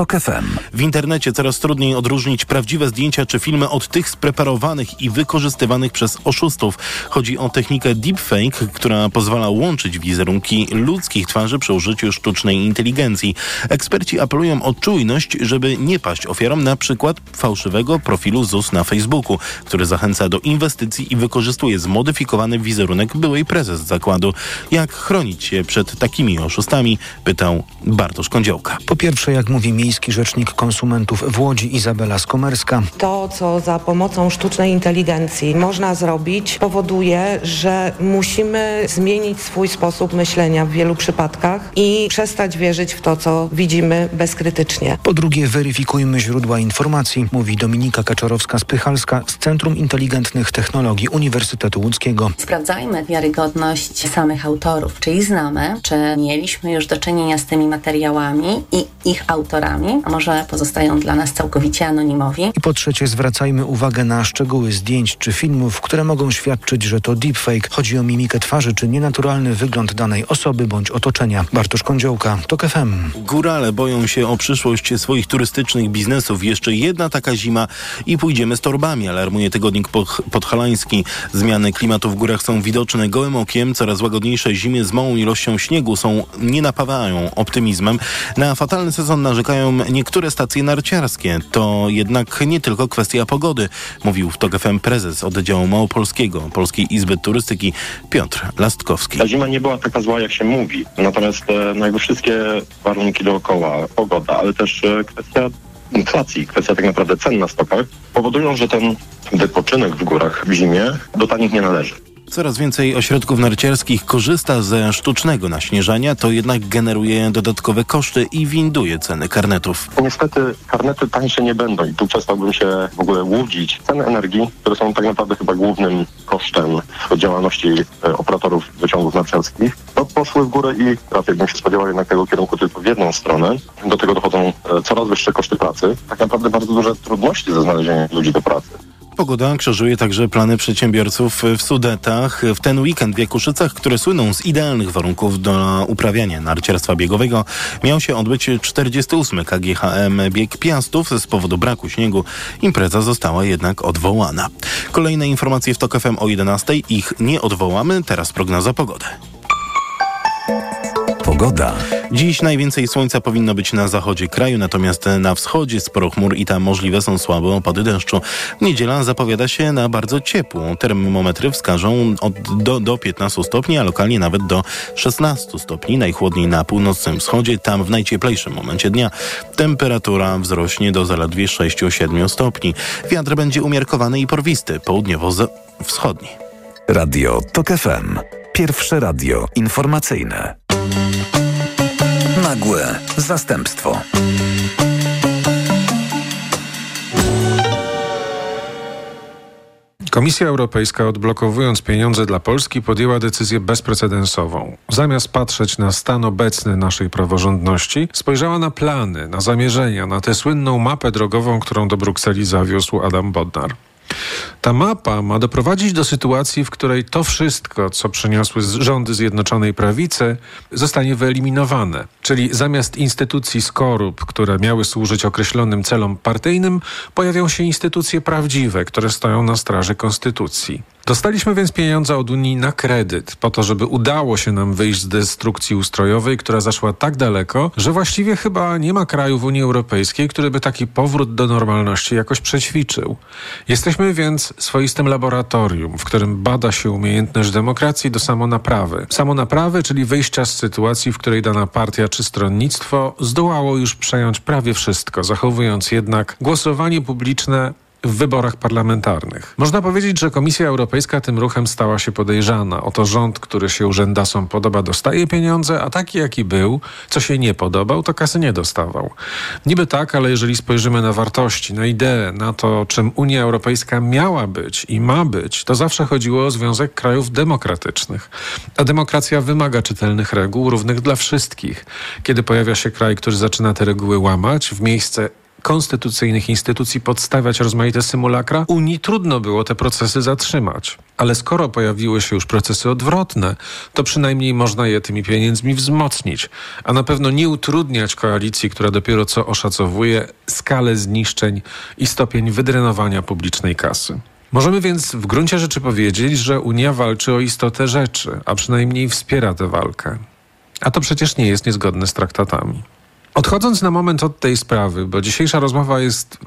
TOK FM. W internecie coraz trudniej odróżnić prawdziwe zdjęcia czy filmy od tych spreparowanych i wykorzystywanych przez oszustów. Chodzi o technikę deepfake, która pozwala łączyć wizerunki ludzkich twarzy przy użyciu sztucznej inteligencji. Eksperci apelują o czujność, żeby nie paść ofiarą na przykład fałszywego profilu ZUS na Facebooku, który zachęca do inwestycji i wykorzystuje zmodyfikowany wizerunek byłej prezes zakładu. Jak chronić się przed takimi oszustami? Pytał Bartosz Kądziołka. Po pierwsze, jak mówi miejski rzecznik konsumentów w Łodzi Izabela Skomerska. To, co za pomocą sztucznej inteligencji można zrobić, powoduje, że musimy zmienić swój sposób myślenia w wielu przypadkach i przestać wierzyć w to, co widzimy bezkrytycznie. Po drugie, weryfikujmy źródła informacji, mówi Dominika Kaczorowska-Spychalska z Centrum Inteligentnych Technologii Uniwersytetu Łódzkiego. Sprawdzajmy wiarygodność samych autorów, czy ich znamy, czy mieliśmy już do czynienia z tymi materiałami i ich autorami, a może pozostają dla nas całkowicie anonimowi. I po trzecie, zwracajmy uwagę na szczegóły zdjęć czy filmów, które mogą świadczyć, że to deepfake. Chodzi o mimikę twarzy czy nienaturalny wygląd danej osoby bądź otoczenia. Bartosz Kądziołka, TOK FM. Górale boją się o przyszłość swoich turystycznych biznesów. Jeszcze jedna taka zima i pójdziemy z torbami, alarmuje tygodnik podhalański. Zmiany klimatu w górach są widoczne gołym okiem. Coraz łagodniejsze zimy z małą ilością śniegu są nie napawają optymizmem. Na fatalny sezon narzekają niektóre stacje narciarskie. To jednak nie tylko kwestia pogody, mówił w TOK FM prezes oddziału małopolskiego Polskiej Izby Turystyki Piotr Lastkowski. Ta zima nie była taka zła, jak się mówi. Natomiast e, no jakby wszystkie warunki dookoła, pogoda, ale też e, kwestia inflacji, kwestia tak naprawdę cen na stokach, powodują, że ten wypoczynek w górach w zimie do tanich nie należy. Coraz więcej ośrodków narciarskich korzysta ze sztucznego naśnieżania, to jednak generuje dodatkowe koszty i winduje ceny karnetów. Niestety karnety tańsze nie będą i tu przestałbym się w ogóle łudzić. Ceny energii, które są tak naprawdę chyba głównym kosztem działalności e, operatorów wyciągów narciarskich, no, poszły w górę i raczej bym się spodziewał jednak tego kierunku tylko w jedną stronę. Do tego dochodzą e, coraz wyższe koszty pracy. Tak naprawdę bardzo duże trudności ze znalezieniem ludzi do pracy. Pogoda krzyżuje także plany przedsiębiorców w Sudetach. W ten weekend w Jakuszycach, które słyną z idealnych warunków do uprawiania narciarstwa biegowego, miał się odbyć 48 KGHM Bieg Piastów. Z powodu braku śniegu impreza została jednak odwołana. Kolejne informacje w TOK FM o 11. Ich nie odwołamy. Teraz prognoza pogody. Pogoda. Dziś najwięcej słońca powinno być na zachodzie kraju, natomiast na wschodzie sporo chmur i tam możliwe są słabe opady deszczu. Niedziela zapowiada się na bardzo ciepłą. Termometry wskażą od do, do 15 stopni, a lokalnie nawet do 16 stopni. Najchłodniej na północnym wschodzie, tam w najcieplejszym momencie dnia temperatura wzrośnie do zaledwie 6-7 stopni. Wiatr będzie umiarkowany i porwisty, południowo-wschodni. Radio TOK FM. Pierwsze radio informacyjne. Nagłe zastępstwo. Komisja Europejska, odblokowując pieniądze dla Polski, podjęła decyzję bezprecedensową. Zamiast patrzeć na stan obecny naszej praworządności, spojrzała na plany, na zamierzenia, na tę słynną mapę drogową, którą do Brukseli zawiózł Adam Bodnar. Ta mapa ma doprowadzić do sytuacji, w której to wszystko, co przyniosły rządy Zjednoczonej Prawicy, zostanie wyeliminowane. Czyli zamiast instytucji skorup, które miały służyć określonym celom partyjnym, pojawią się instytucje prawdziwe, które stoją na straży konstytucji. Dostaliśmy więc pieniądze od Unii na kredyt, po to, żeby udało się nam wyjść z destrukcji ustrojowej, która zaszła tak daleko, że właściwie chyba nie ma kraju w Unii Europejskiej, który by taki powrót do normalności jakoś przećwiczył. Jesteśmy więc swoistym laboratorium, w którym bada się umiejętność demokracji do samonaprawy. Samonaprawy, czyli wyjścia z sytuacji, w której dana partia czy stronnictwo zdołało już przejąć prawie wszystko, zachowując jednak głosowanie publiczne w wyborach parlamentarnych. Można powiedzieć, że Komisja Europejska tym ruchem stała się podejrzana. Oto rząd, który się urzędasom podoba, dostaje pieniądze, a taki jaki był, co się nie podobał, to kasy nie dostawał. Niby tak, ale jeżeli spojrzymy na wartości, na ideę, na to, czym Unia Europejska miała być i ma być, to zawsze chodziło o Związek Krajów Demokratycznych. A demokracja wymaga czytelnych reguł, równych dla wszystkich. Kiedy pojawia się kraj, który zaczyna te reguły łamać, w miejsce konstytucyjnych instytucji podstawiać rozmaite symulakra, Unii trudno było te procesy zatrzymać. Ale skoro pojawiły się już procesy odwrotne, to przynajmniej można je tymi pieniędzmi wzmocnić, a na pewno nie utrudniać koalicji, która dopiero co oszacowuje skalę zniszczeń i stopień wydrenowania publicznej kasy. Możemy więc w gruncie rzeczy powiedzieć, że Unia walczy o istotę rzeczy, a przynajmniej wspiera tę walkę. A to przecież nie jest niezgodne z traktatami. Odchodząc na moment od tej sprawy, bo dzisiejsza rozmowa jest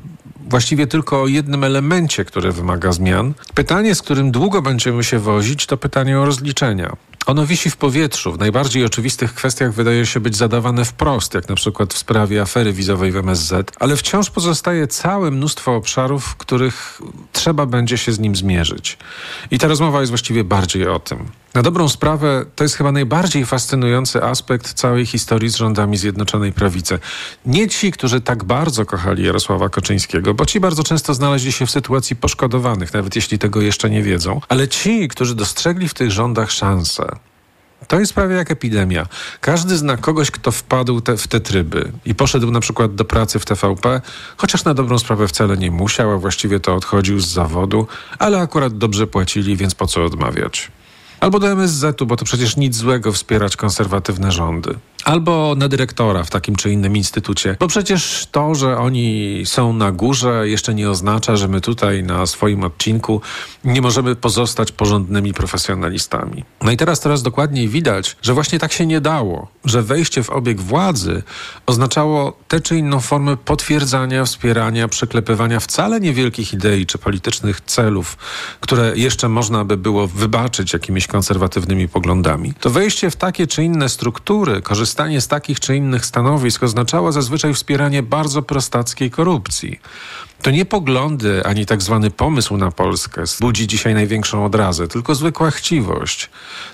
właściwie tylko o jednym elemencie, który wymaga zmian, pytanie, z którym długo będziemy się wozić, to pytanie o rozliczenia. Ono wisi w powietrzu. W najbardziej oczywistych kwestiach wydaje się być zadawane wprost, jak na przykład w sprawie afery wizowej w MSZ, ale wciąż pozostaje całe mnóstwo obszarów, w których trzeba będzie się z nim zmierzyć. I ta rozmowa jest właściwie bardziej o tym. Na dobrą sprawę to jest chyba najbardziej fascynujący aspekt całej historii z rządami Zjednoczonej Prawicy. Nie ci, którzy tak bardzo kochali Jarosława Kaczyńskiego, bo ci bardzo często znaleźli się w sytuacji poszkodowanych, nawet jeśli tego jeszcze nie wiedzą, ale ci, którzy dostrzegli w tych rządach szansę. To jest prawie jak epidemia. Każdy zna kogoś, kto wpadł te, w te tryby i poszedł na przykład do pracy w TVP, chociaż na dobrą sprawę wcale nie musiał, a właściwie to odchodził z zawodu, ale akurat dobrze płacili, więc po co odmawiać. Albo do MSZ-u, bo to przecież nic złego wspierać konserwatywne rządy. Albo na dyrektora w takim czy innym instytucie. Bo przecież to, że oni są na górze, jeszcze nie oznacza, że my tutaj na swoim odcinku nie możemy pozostać porządnymi profesjonalistami. No i teraz teraz dokładniej widać, że właśnie tak się nie dało, że wejście w obieg władzy oznaczało tę czy inną formę potwierdzania, wspierania, przeklepywania wcale niewielkich idei czy politycznych celów, które jeszcze można by było wybaczyć jakimiś konserwatywnymi poglądami. To wejście w takie czy inne struktury, korzystanie z takich czy innych stanowisk oznaczało zazwyczaj wspieranie bardzo prostackiej korupcji. To nie poglądy ani tak zwany pomysł na Polskę budzi dzisiaj największą odrazę, tylko zwykła chciwość.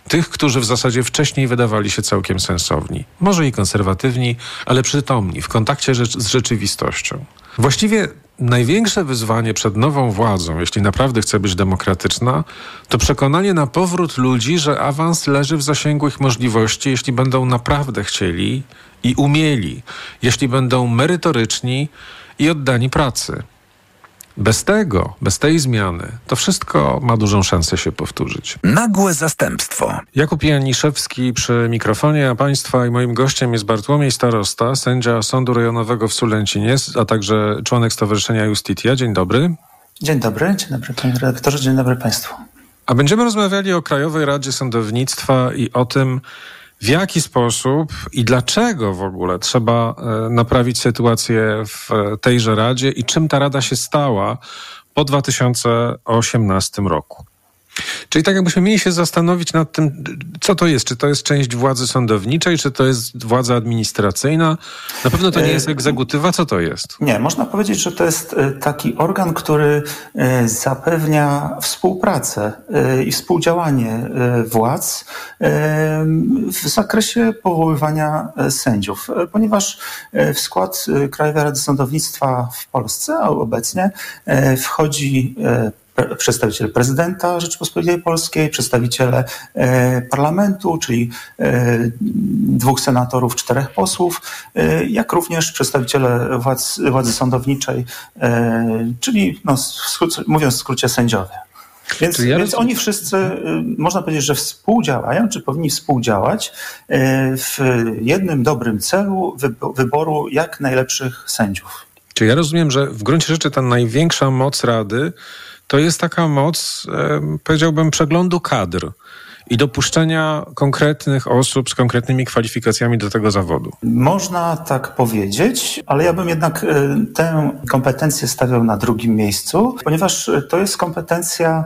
Tych, którzy w zasadzie wcześniej wydawali się całkiem sensowni. Może i konserwatywni, ale przytomni, w kontakcie z rzeczywistością. Właściwie największe wyzwanie przed nową władzą, jeśli naprawdę chce być demokratyczna, to przekonanie na powrót ludzi, że awans leży w zasięgu ich możliwości, jeśli będą naprawdę chcieli i umieli, jeśli będą merytoryczni i oddani pracy. Bez tego, bez tej zmiany, to wszystko ma dużą szansę się powtórzyć. Nagłe zastępstwo. Jakub Janiszewski przy mikrofonie, a Państwa i moim gościem jest Bartłomiej Starosta, sędzia Sądu Rejonowego w Sulęcinie, a także członek Stowarzyszenia Justitia. Dzień dobry. Dzień dobry, dzień dobry panie redaktorze, dzień dobry Państwu. A będziemy rozmawiali o Krajowej Radzie Sądownictwa i o tym, w jaki sposób i dlaczego w ogóle trzeba e, naprawić sytuację w tejże Radzie i czym ta Rada się stała po 2018 roku. Czyli tak jakbyśmy mieli się zastanowić nad tym, co to jest. Czy to jest część władzy sądowniczej, czy to jest władza administracyjna? Na pewno to nie jest e, egzekutywa. Co to jest? Nie, można powiedzieć, że to jest e, taki organ, który e, zapewnia współpracę i współdziałanie władz w zakresie powoływania sędziów, ponieważ w skład Krajowej Rady Sądownictwa w Polsce obecnie wchodzi przedstawiciel prezydenta Rzeczypospolitej Polskiej, przedstawiciele e, parlamentu, czyli e, dwóch senatorów, czterech posłów, e, jak również przedstawiciele władz, władzy sądowniczej, czyli no, mówiąc w skrócie sędziowie. Więc, ja więc oni wszyscy, można powiedzieć, że współdziałają, czy powinni współdziałać w jednym dobrym celu wyboru jak najlepszych sędziów. Czy ja rozumiem, że w gruncie rzeczy ta największa moc Rady to jest taka moc, powiedziałbym, przeglądu kadr i dopuszczenia konkretnych osób z konkretnymi kwalifikacjami do tego zawodu. Można tak powiedzieć, ale ja bym jednak e, tę kompetencję stawiał na drugim miejscu, ponieważ to jest kompetencja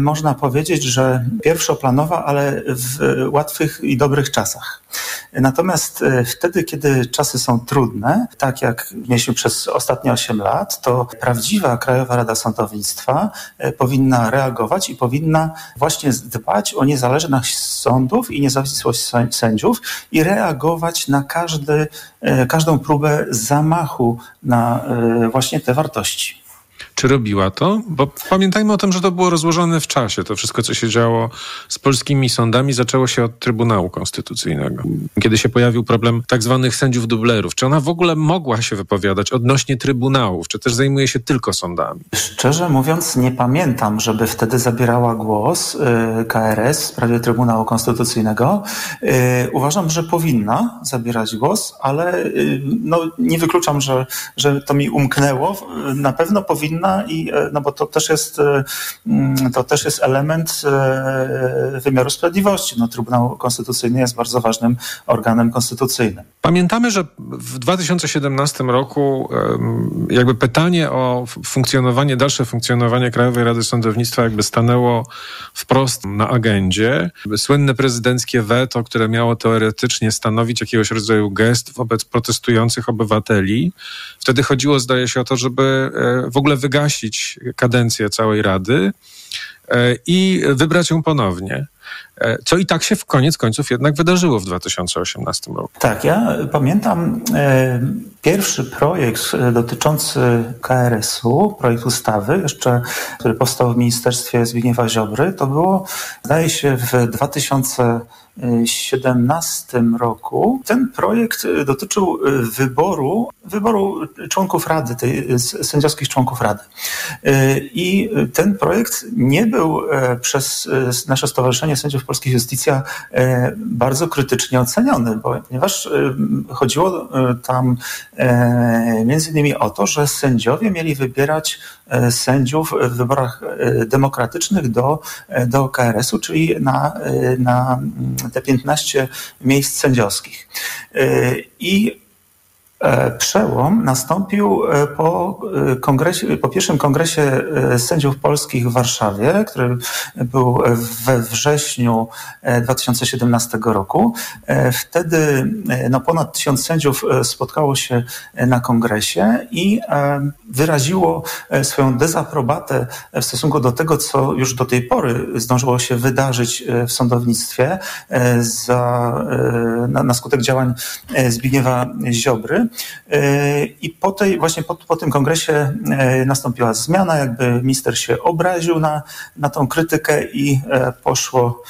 można powiedzieć, że pierwszoplanowa, ale w łatwych i dobrych czasach. Natomiast e, wtedy, kiedy czasy są trudne, tak jak mieliśmy przez ostatnie 8 lat, to prawdziwa Krajowa Rada Sądownictwa e, powinna reagować i powinna właśnie dbać o niezależność sądów i niezawisłość sędziów i reagować na każdy, każdą próbę zamachu na właśnie te wartości. Czy robiła to? Bo pamiętajmy o tym, że to było rozłożone w czasie. To wszystko, co się działo z polskimi sądami, zaczęło się od Trybunału Konstytucyjnego. Kiedy się pojawił problem tak zwanych sędziów dublerów. Czy ona w ogóle mogła się wypowiadać odnośnie trybunałów? Czy też zajmuje się tylko sądami? Szczerze mówiąc, nie pamiętam, żeby wtedy zabierała głos y, KRS w sprawie Trybunału Konstytucyjnego. Y, uważam, że powinna zabierać głos, ale y, no, nie wykluczam, że, że to mi umknęło. Na pewno powinna i no bo to też jest mm, to też jest element wymiaru sprawiedliwości. No, Trybunał Konstytucyjny jest bardzo ważnym organem konstytucyjnym. Pamiętamy, że w 2017 roku jakby pytanie o funkcjonowanie, dalsze funkcjonowanie Krajowej Rady Sądownictwa jakby stanęło wprost na agendzie. Słynne prezydenckie weto, które miało teoretycznie stanowić jakiegoś rodzaju gest wobec protestujących obywateli. Wtedy chodziło, zdaje się, o to, żeby e, w ogóle wygasić kadencję całej Rady e, i wybrać ją ponownie. E, co i tak się w koniec końców jednak wydarzyło w 2018 roku. Tak, ja pamiętam e, pierwszy projekt dotyczący KRS-u, projekt ustawy, jeszcze, który powstał w Ministerstwie Zbigniewa Ziobry. To było, zdaje się, w 2000 2017 roku. Ten projekt dotyczył wyboru, wyboru członków Rady, tej, sędziowskich członków Rady. I ten projekt nie był przez nasze Stowarzyszenie Sędziów Polskich Justicja bardzo krytycznie oceniony, ponieważ chodziło tam między innymi o to, że sędziowie mieli wybierać sędziów w wyborach demokratycznych do, do KRS-u, czyli na, na te 15 miejsc sędziowskich. Y, I przełom nastąpił e, po, e, kongresie, po pierwszym kongresie sędziów polskich w Warszawie, który był we wrześniu 2017 roku. Wtedy no, ponad tysiąc sędziów spotkało się na kongresie i wyraziło swoją dezaprobatę w stosunku do tego, co już do tej pory zdążyło się wydarzyć w sądownictwie za, na, na skutek działań Zbigniewa Ziobry. E, I po, tej, właśnie po, po tym kongresie e, nastąpiła zmiana, jakby minister się obraził na, na tą krytykę i e, poszło,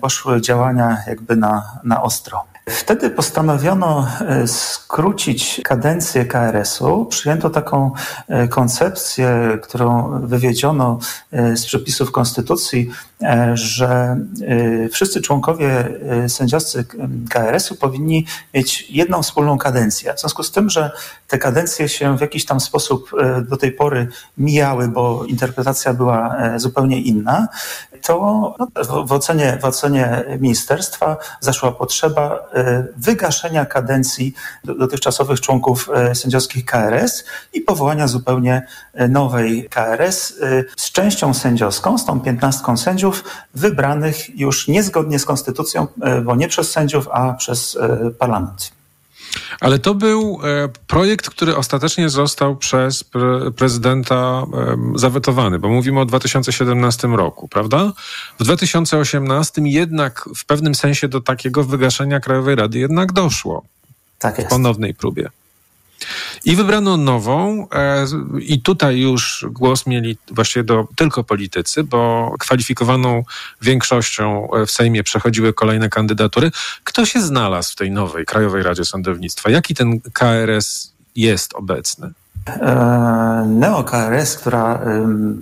poszły działania jakby na, na ostro. Wtedy postanowiono e, skrócić kadencję KRS-u. Przyjęto taką e, koncepcję, którą wywiedziono e, z przepisów Konstytucji, że wszyscy członkowie sędziowscy KRS-u powinni mieć jedną wspólną kadencję. W związku z tym, że te kadencje się w jakiś tam sposób do tej pory mijały, bo interpretacja była zupełnie inna, to no, w, ocenie, w ocenie ministerstwa zaszła potrzeba wygaszenia kadencji dotychczasowych członków e, sędziowskich KRS i powołania zupełnie e, nowej KRS z częścią sędziowską, z tą piętnastką sędziów wybranych już niezgodnie z konstytucją, bo nie przez sędziów, a przez parlament. Ale to był e, projekt, który ostatecznie został przez pre prezydenta zawetowany, bo mówimy o 2017 roku, prawda? W 2018 jednak w pewnym sensie do takiego wygaszenia Krajowej Rady jednak doszło. Tak jest. W ponownej próbie. I wybrano nową, e, i tutaj już głos mieli właściwie do, tylko politycy, bo kwalifikowaną większością w Sejmie przechodziły kolejne kandydatury. Kto się znalazł w tej nowej Krajowej Radzie Sądownictwa? Jaki ten KRS jest obecny? E, Neo-KRS, która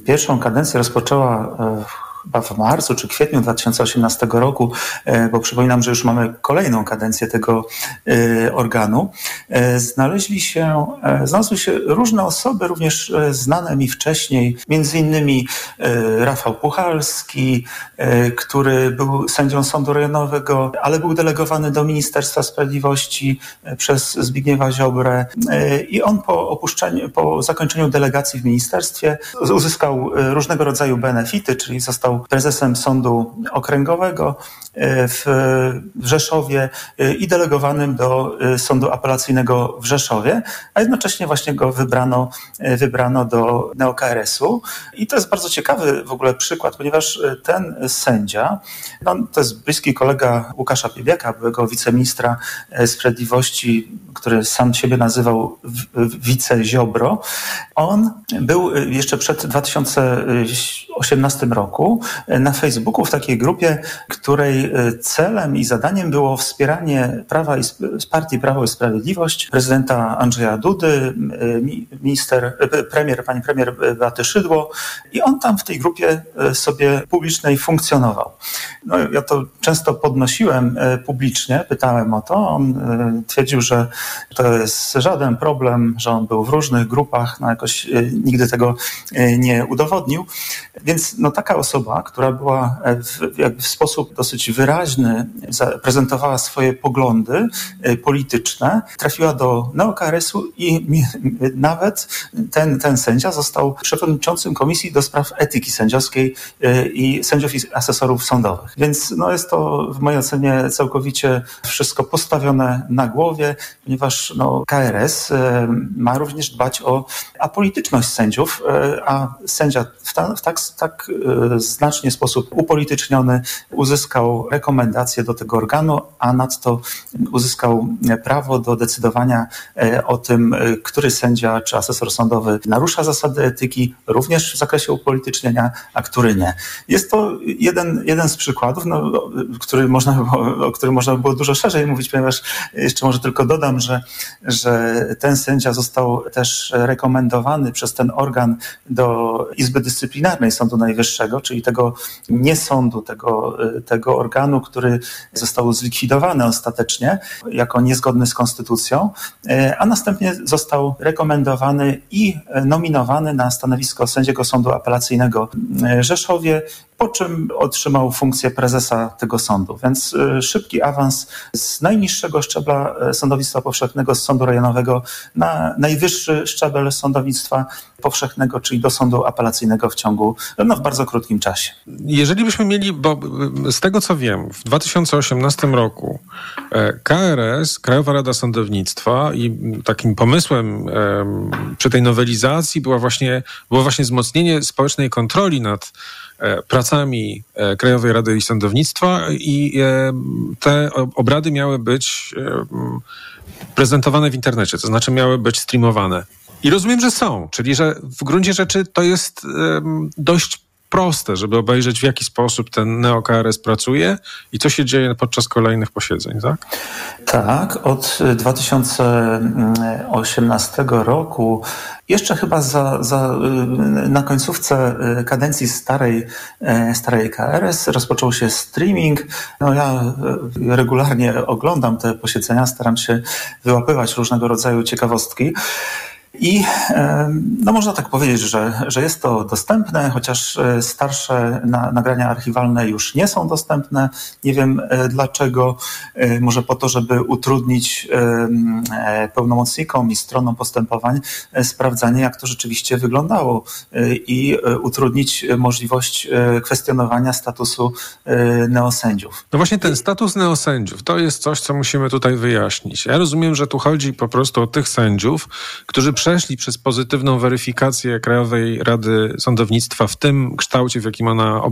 pierwszą kadencję rozpoczęła e, chyba w marcu czy kwietniu 2018 roku, e, bo przypominam, że już mamy kolejną kadencję tego e, organu, e, znaleźli się, znalazły się różne osoby, również znane mi wcześniej, między innymi Rafał Puchalski, który był sędzią Sądu Rejonowego, ale był delegowany do Ministerstwa Sprawiedliwości przez Zbigniewa Ziobrę i on po opuszczeniu, po zakończeniu delegacji w ministerstwie uzyskał różnego rodzaju benefity, czyli został został prezesem Sądu Okręgowego w Rzeszowie i delegowanym do Sądu Apelacyjnego w Rzeszowie, a jednocześnie właśnie go wybrano, wybrano do NeoKRS-u. I to jest bardzo ciekawy w ogóle przykład, ponieważ ten sędzia, no, to jest bliski kolega Łukasza Piebiaka, byłego wiceministra sprawiedliwości, który sam siebie nazywał wice Ziobro. On był jeszcze przed 2018 roku na Facebooku w takiej grupie, której celem i zadaniem było wspieranie prawa i partii Prawo i Sprawiedliwość, prezydenta Andrzeja Dudy, minister, premier, pani premier Beaty Szydło i on tam w tej grupie sobie publicznej funkcjonował. No, ja to często podnosiłem publicznie, pytałem o to. On twierdził, że to jest żaden problem, że on był w różnych grupach, no jakoś nigdy tego nie udowodnił. Więc no, taka osoba, która była w, jakby w sposób dosyć wyraźny, prezentowała swoje poglądy polityczne, trafiła do neokRS-u i nawet ten, ten sędzia został przewodniczącym Komisji do Spraw Etyki Sędziowskiej i sędziów i asesorów sądowych. Więc no, jest to w mojej ocenie całkowicie wszystko postawione na głowie, ponieważ no, KRS ma również dbać o apolityczność sędziów, a sędzia w, ta, w tak, tak znacznie sposób upolityczniony uzyskał rekomendacje do tego organu, a nadto uzyskał prawo do decydowania o tym, który sędzia czy asesor sądowy narusza zasady etyki, również w zakresie upolitycznienia, a który nie. Jest to jeden, jeden z przykładów, no, który można było, o którym można było dużo szerzej mówić, ponieważ jeszcze może tylko dodam, że, że ten sędzia został też rekomendowany przez ten organ do Izby Dyscyplinarnej Sądu Najwyższego, czyli tego nie sądu, tego, tego organu, który został zlikwidowany ostatecznie jako niezgodny z konstytucją, a następnie został rekomendowany i nominowany na stanowisko sędziego Sądu Apelacyjnego Rzeszowie, po czym otrzymał funkcję prezesa tego sądu. Więc szybki awans z najniższego szczebla sądownictwa powszechnego, z sądu rejonowego na najwyższy szczebel sądownictwa powszechnego, czyli do sądu apelacyjnego w ciągu, no w bardzo krótkim czasie. Jeżeli byśmy mieli, bo z tego co wiem, w 2018 roku KRS, Krajowa Rada Sądownictwa i takim pomysłem przy tej nowelizacji była właśnie, było właśnie wzmocnienie społecznej kontroli nad pracami Krajowej Rady Sądownictwa i te obrady miały być prezentowane w internecie, to znaczy miały być streamowane. I rozumiem, że są, czyli że w gruncie rzeczy to jest dość proste, żeby obejrzeć w jaki sposób ten NeoKRS pracuje i co się dzieje podczas kolejnych posiedzeń, tak? Tak, od 2018 roku, jeszcze chyba za, za, na końcówce kadencji starej, starej KRS rozpoczął się streaming. No ja regularnie oglądam te posiedzenia, staram się wyłapywać różnego rodzaju ciekawostki. I no można tak powiedzieć, że, że jest to dostępne, chociaż starsze na, nagrania archiwalne już nie są dostępne. Nie wiem dlaczego. Może po to, żeby utrudnić pełnomocnikom i stronom postępowań sprawdzanie, jak to rzeczywiście wyglądało i utrudnić możliwość kwestionowania statusu neosędziów. No właśnie ten status neosędziów to jest coś, co musimy tutaj wyjaśnić. Ja rozumiem, że tu chodzi po prostu o tych sędziów, którzy przeszli przez pozytywną weryfikację Krajowej Rady Sądownictwa w tym kształcie, w jakim ona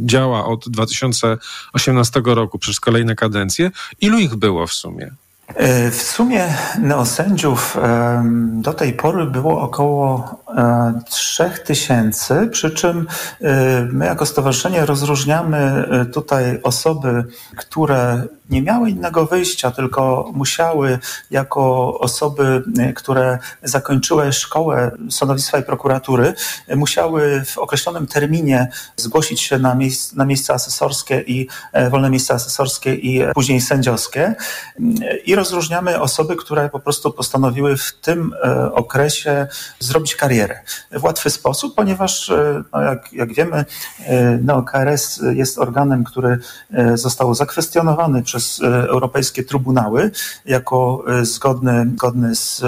działa od 2018 roku przez kolejne kadencje. Ilu ich było w sumie? W sumie neosędziów do tej pory było około 3000, przy czym my jako stowarzyszenie rozróżniamy tutaj osoby, które nie miały innego wyjścia, tylko musiały jako osoby, które zakończyły szkołę sądownictwa i prokuratury, musiały w określonym terminie zgłosić się na, miejsc, na miejsca asesorskie i wolne miejsca asesorskie i później sędziowskie. I rozróżniamy osoby, które po prostu postanowiły w tym okresie zrobić karierę w łatwy sposób, ponieważ no jak, jak wiemy, no, KRS jest organem, który został zakwestionowany przez europejskie trybunały jako zgodny, zgodny z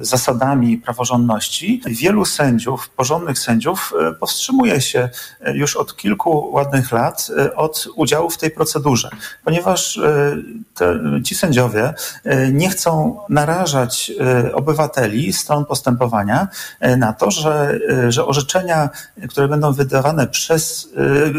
zasadami praworządności. Wielu sędziów, porządnych sędziów powstrzymuje się już od kilku ładnych lat od udziału w tej procedurze, ponieważ te, ci sędziowie nie chcą narażać obywateli, stron postępowania na to, że, że orzeczenia, które będą wydawane przez,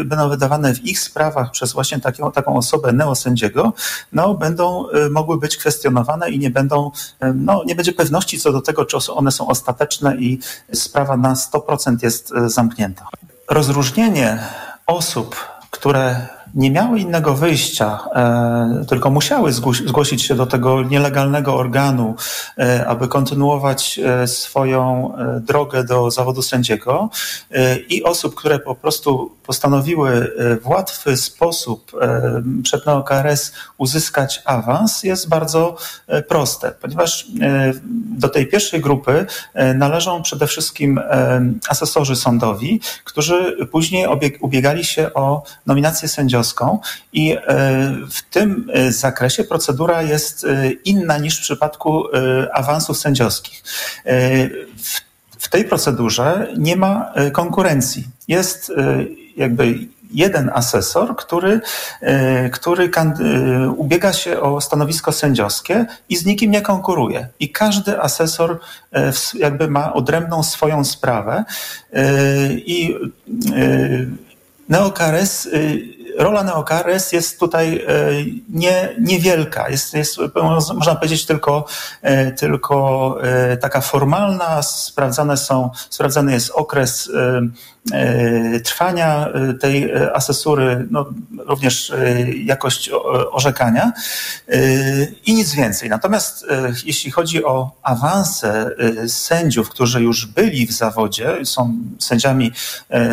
będą wydawane w ich sprawach przez właśnie taką, taką osobę neosędziego, no, będą mogły być kwestionowane i nie będą, no, nie będzie pewności co do tego, czy one są ostateczne i sprawa na 100% jest zamknięta. Rozróżnienie osób, które nie miały innego wyjścia, e, tylko musiały zgłosić się do tego nielegalnego organu, e, aby kontynuować e, swoją drogę do zawodu sędziego i osób, które po prostu postanowiły w łatwy sposób przed NeoKRS uzyskać awans jest bardzo proste, ponieważ do tej pierwszej grupy należą przede wszystkim asesorzy sądowi, którzy później ubiegali się o nominację sędziowską i e, w tym e, zakresie procedura jest e, inna niż w przypadku awansów sędziowskich. W tej procedurze nie ma konkurencji. Jest jakby jeden asesor, który, który ubiega się o stanowisko sędziowskie i z nikim nie konkuruje. I każdy asesor jakby ma odrębną swoją sprawę. I Neokares rola Neokares jest tutaj e, nie, niewielka. Jest, jest, można powiedzieć, tylko, e, tylko e, taka formalna. Sprawdzane są, sprawdzany jest okres trwania tej asesury, no, również jakość orzekania i nic więcej. Natomiast jeśli chodzi o awanse sędziów, którzy już byli w zawodzie, są sędziami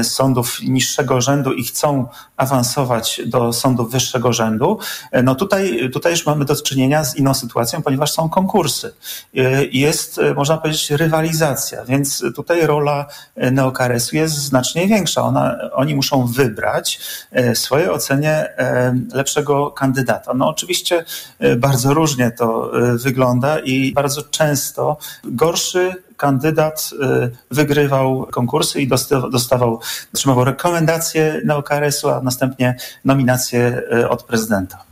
sądów niższego rzędu i chcą awansować do sądów wyższego rzędu, e, no tutaj, tutaj już mamy do czynienia z inną sytuacją, ponieważ są konkursy. E, jest, e, można powiedzieć, rywalizacja, więc tutaj rola neokaresu jest znacznie większa. Ona, oni muszą wybrać w swojej ocenie lepszego kandydata. No oczywiście bardzo różnie to wygląda i bardzo często gorszy kandydat wygrywał konkursy i dostawał, otrzymywał rekomendacje na OKRS-u, a następnie nominację od prezydenta.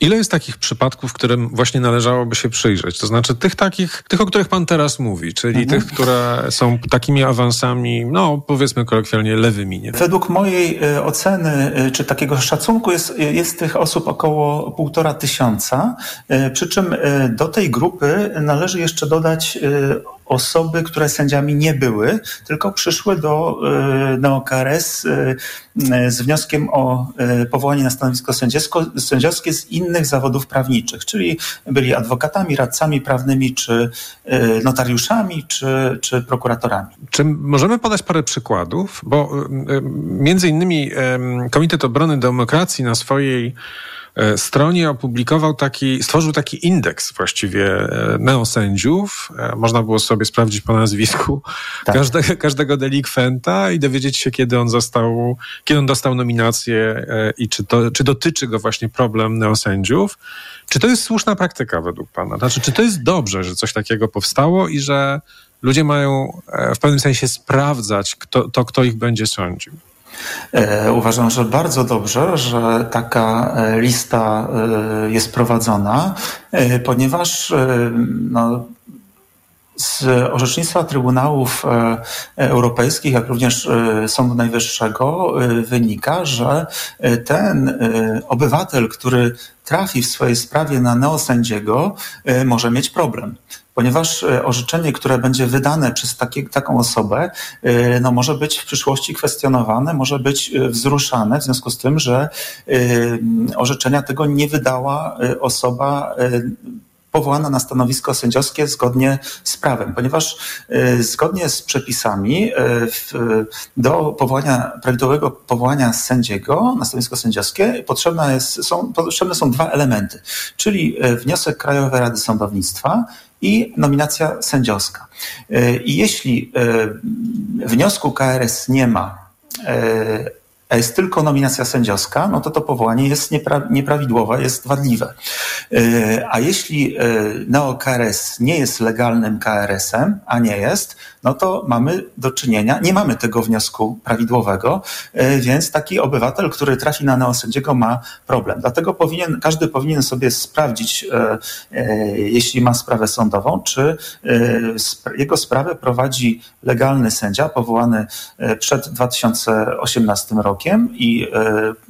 Ile jest takich przypadków, którym właśnie należałoby się przyjrzeć? To znaczy tych takich, tych, o których pan teraz mówi, czyli mhm. tych, które są takimi awansami, no powiedzmy kolokwialnie lewymi. Nie? Według mojej y, oceny, czy takiego szacunku jest, jest tych osób około półtora tysiąca, przy czym do tej grupy należy jeszcze dodać osoby, które sędziami nie były, tylko przyszły do e, NeoKRS e, z wnioskiem o e, powołanie na stanowisko sędziowskie z innych zawodów prawniczych, czyli byli adwokatami, radcami prawnymi, czy notariuszami, czy, czy prokuratorami. Czy możemy podać parę przykładów? Bo między innymi Komitet Obrony Demokracji na swojej E, stronie opublikował taki, stworzył taki indeks właściwie e, neosędziów. E, można było sobie sprawdzić po nazwisku tak. każdego, każdego delikwenta i dowiedzieć się, kiedy on został, kiedy on dostał nominację i czy, to, czy dotyczy go właśnie problem neosędziów. Czy to jest słuszna praktyka według Pana? Znaczy, czy to jest dobrze, że coś takiego powstało i że ludzie mają w pewnym sensie sprawdzać kto, to, kto ich będzie sądził? E, uważam, że bardzo dobrze, że taka e, lista e, jest prowadzona, ponieważ no, z orzecznictwa Trybunałów Europejskich, jak również Sądu Najwyższego wynika, że ten obywatel, który trafi w swojej sprawie na neosędziego, może mieć problem ponieważ e, orzeczenie, które będzie wydane przez takie, taką osobę, e, no może być w przyszłości kwestionowane, może być e, wzruszane w związku z tym, że orzeczenia tego nie wydała osoba powołana na stanowisko sędziowskie zgodnie z prawem, ponieważ zgodnie z przepisami do powołania, prawidłowego powołania sędziego na stanowisko sędziowskie potrzebna jest, są, potrzebne są dwa elementy, czyli wniosek Krajowej Rady Sądownictwa i nominacja sędziowska. E, I jeśli e, wniosku KRS nie ma, e, a jest tylko nominacja sędziowska, no to to powołanie jest niepra nieprawidłowe, jest wadliwe. A jeśli neo-KRS nie jest legalnym KRS-em, a nie jest, no to mamy do czynienia, nie mamy tego wniosku prawidłowego, e, więc taki obywatel, który trafi na neosędziego ma problem. Dlatego powinien, każdy powinien sobie sprawdzić, jeśli ma sprawę sądową, czy jego sprawę prowadzi legalny sędzia powołany przed 2018 rokiem i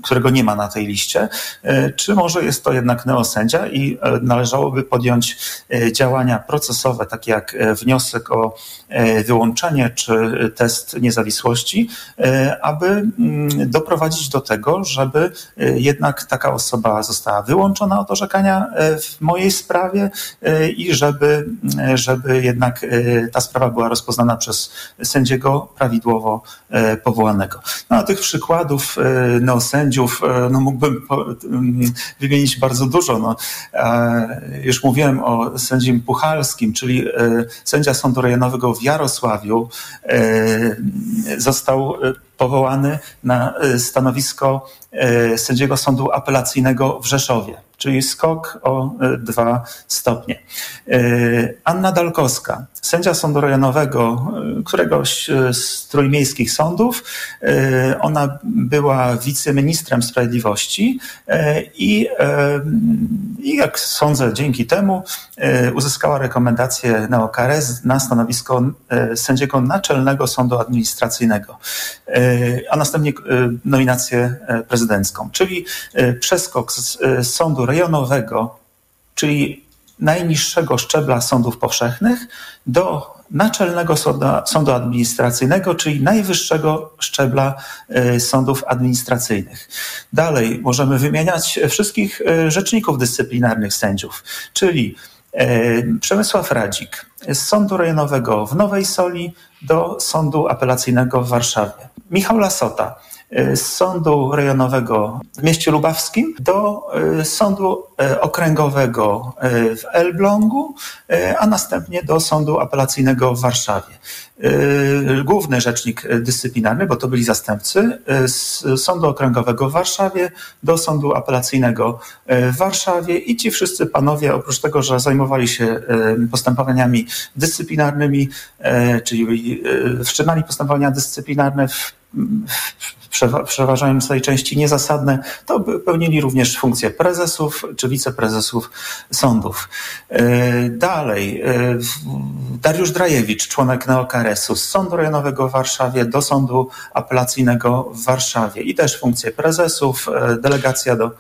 którego nie ma na tej liście, czy może jest to jednak neosędzia i należałoby podjąć działania procesowe, takie jak wniosek o wyłączenie czy test niezawisłości, e, aby mm, doprowadzić do tego, żeby e, jednak taka osoba została wyłączona od orzekania e, w mojej sprawie i żeby, żeby jednak ta sprawa była rozpoznana przez sędziego prawidłowo powołanego. No a tych przykładów neosędziów no mógłbym mm, wymienić bardzo dużo. No, już mówiłem o sędzim Puchalskim, czyli sędzia Sądu Rejonowego w Jarosławiu, Wrocławiu e, został e, powołany na e, stanowisko sędziego sądu apelacyjnego w Rzeszowie, czyli skok o dwa stopnie. Anna Dalkowska, sędzia sądu rejonowego któregoś z trójmiejskich sądów. Ona była wiceministrem sprawiedliwości i, i jak sądzę, dzięki temu uzyskała rekomendację neokares na stanowisko sędziego Naczelnego Sądu Administracyjnego, a następnie nominację prezydencką, czyli przeskok z sądu rejonowego, czyli najniższego szczebla sądów powszechnych do Naczelnego Sądu Administracyjnego, czyli najwyższego szczebla sądów administracyjnych. Dalej możemy wymieniać wszystkich rzeczników dyscyplinarnych sędziów, czyli Przemysław Radzik z Sądu Rejonowego w Nowej Soli do Sądu Apelacyjnego w Warszawie. Michał Lasota z Sądu Rejonowego w mieście Lubawskim do Sądu Okręgowego w Elblągu, a następnie do Sądu Apelacyjnego w Warszawie. Główny rzecznik dyscyplinarny, bo to byli zastępcy, z Sądu Okręgowego w Warszawie do Sądu Apelacyjnego w Warszawie i ci wszyscy panowie, oprócz tego, że zajmowali się postępowaniami dyscyplinarnymi, czyli wszczynali postępowania dyscyplinarne w w przeważającej części niezasadne, to pełnili również funkcje prezesów czy wiceprezesów sądów. E, dalej, e, Dariusz Drajewicz, członek Neokaresu z Sądu Rejonowego w Warszawie do Sądu Apelacyjnego w Warszawie i też funkcje prezesów, e, delegacja do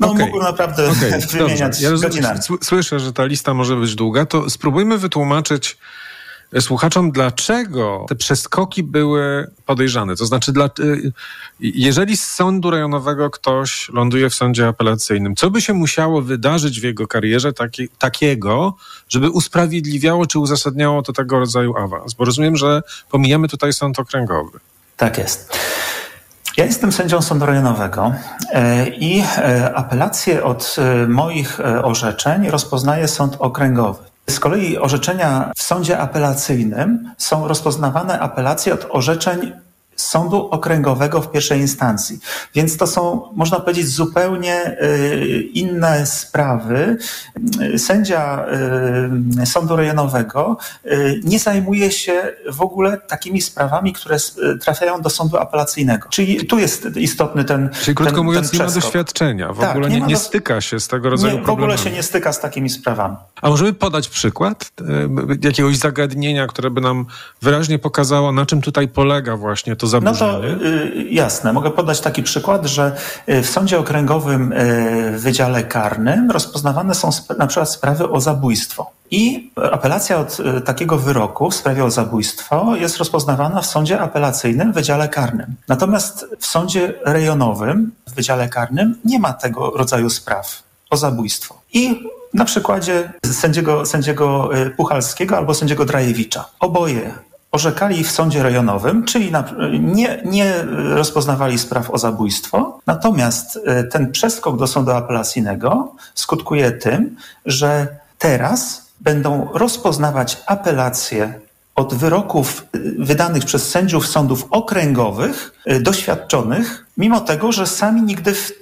no, okay. mógłbym naprawdę okay. wymieniać ja godzinami. Słyszę, że ta lista może być długa, to spróbujmy wytłumaczyć słuchaczom, dlaczego te przeskoki były podejrzane. To znaczy, dla, y, jeżeli z sądu rejonowego ktoś ląduje w sądzie apelacyjnym, co by się musiało wydarzyć w jego karierze taki, takiego, żeby usprawiedliwiało czy uzasadniało to tego rodzaju awans? Bo rozumiem, że pomijamy tutaj sąd okręgowy. Tak jest. Ja jestem sędzią sądu rejonowego e, i e, apelacje od e, moich orzeczeń rozpoznaje sąd okręgowy. Z kolei orzeczenia w sądzie apelacyjnym są rozpoznawane apelacje od orzeczeń sądu okręgowego w pierwszej instancji. Więc to są, można powiedzieć, zupełnie y, inne sprawy. Sędzia y, sądu rejonowego y, nie zajmuje się w ogóle takimi sprawami, które trafiają do sądu apelacyjnego. Czyli tu jest istotny ten Czyli krótko ten, mówiąc, ten nie ma doświadczenia, w tak, ogóle nie, nie, nie styka się z tego rodzaju nie, W ogóle się nie styka z takimi sprawami. A możemy podać przykład jakiegoś zagadnienia, które by nam wyraźnie pokazało, na czym tutaj polega właśnie to to zaburzenie? No to y, jasne. Mogę podać taki przykład, że y, w Sądzie Okręgowym y, w Wydziale Karnym rozpoznawane są na przykład sprawy o zabójstwo. I apelacja od takiego wyroku w sprawie o zabójstwo jest rozpoznawana w sądzie apelacyjnym w Wydziale Karnym. Natomiast w sądzie rejonowym w Wydziale Karnym nie ma tego rodzaju spraw o zabójstwo. I na przykładzie sędziego, sędziego Puchalskiego albo sędziego Drajewicza. Oboje orzekali w sądzie rejonowym, czyli nie, nie rozpoznawali spraw o zabójstwo. Natomiast e, ten przeskok do sądu apelacyjnego skutkuje tym, że teraz będą rozpoznawać apelacje od wyroków wydanych przez sędziów sądów okręgowych, doświadczonych, mimo tego, że sami nigdy w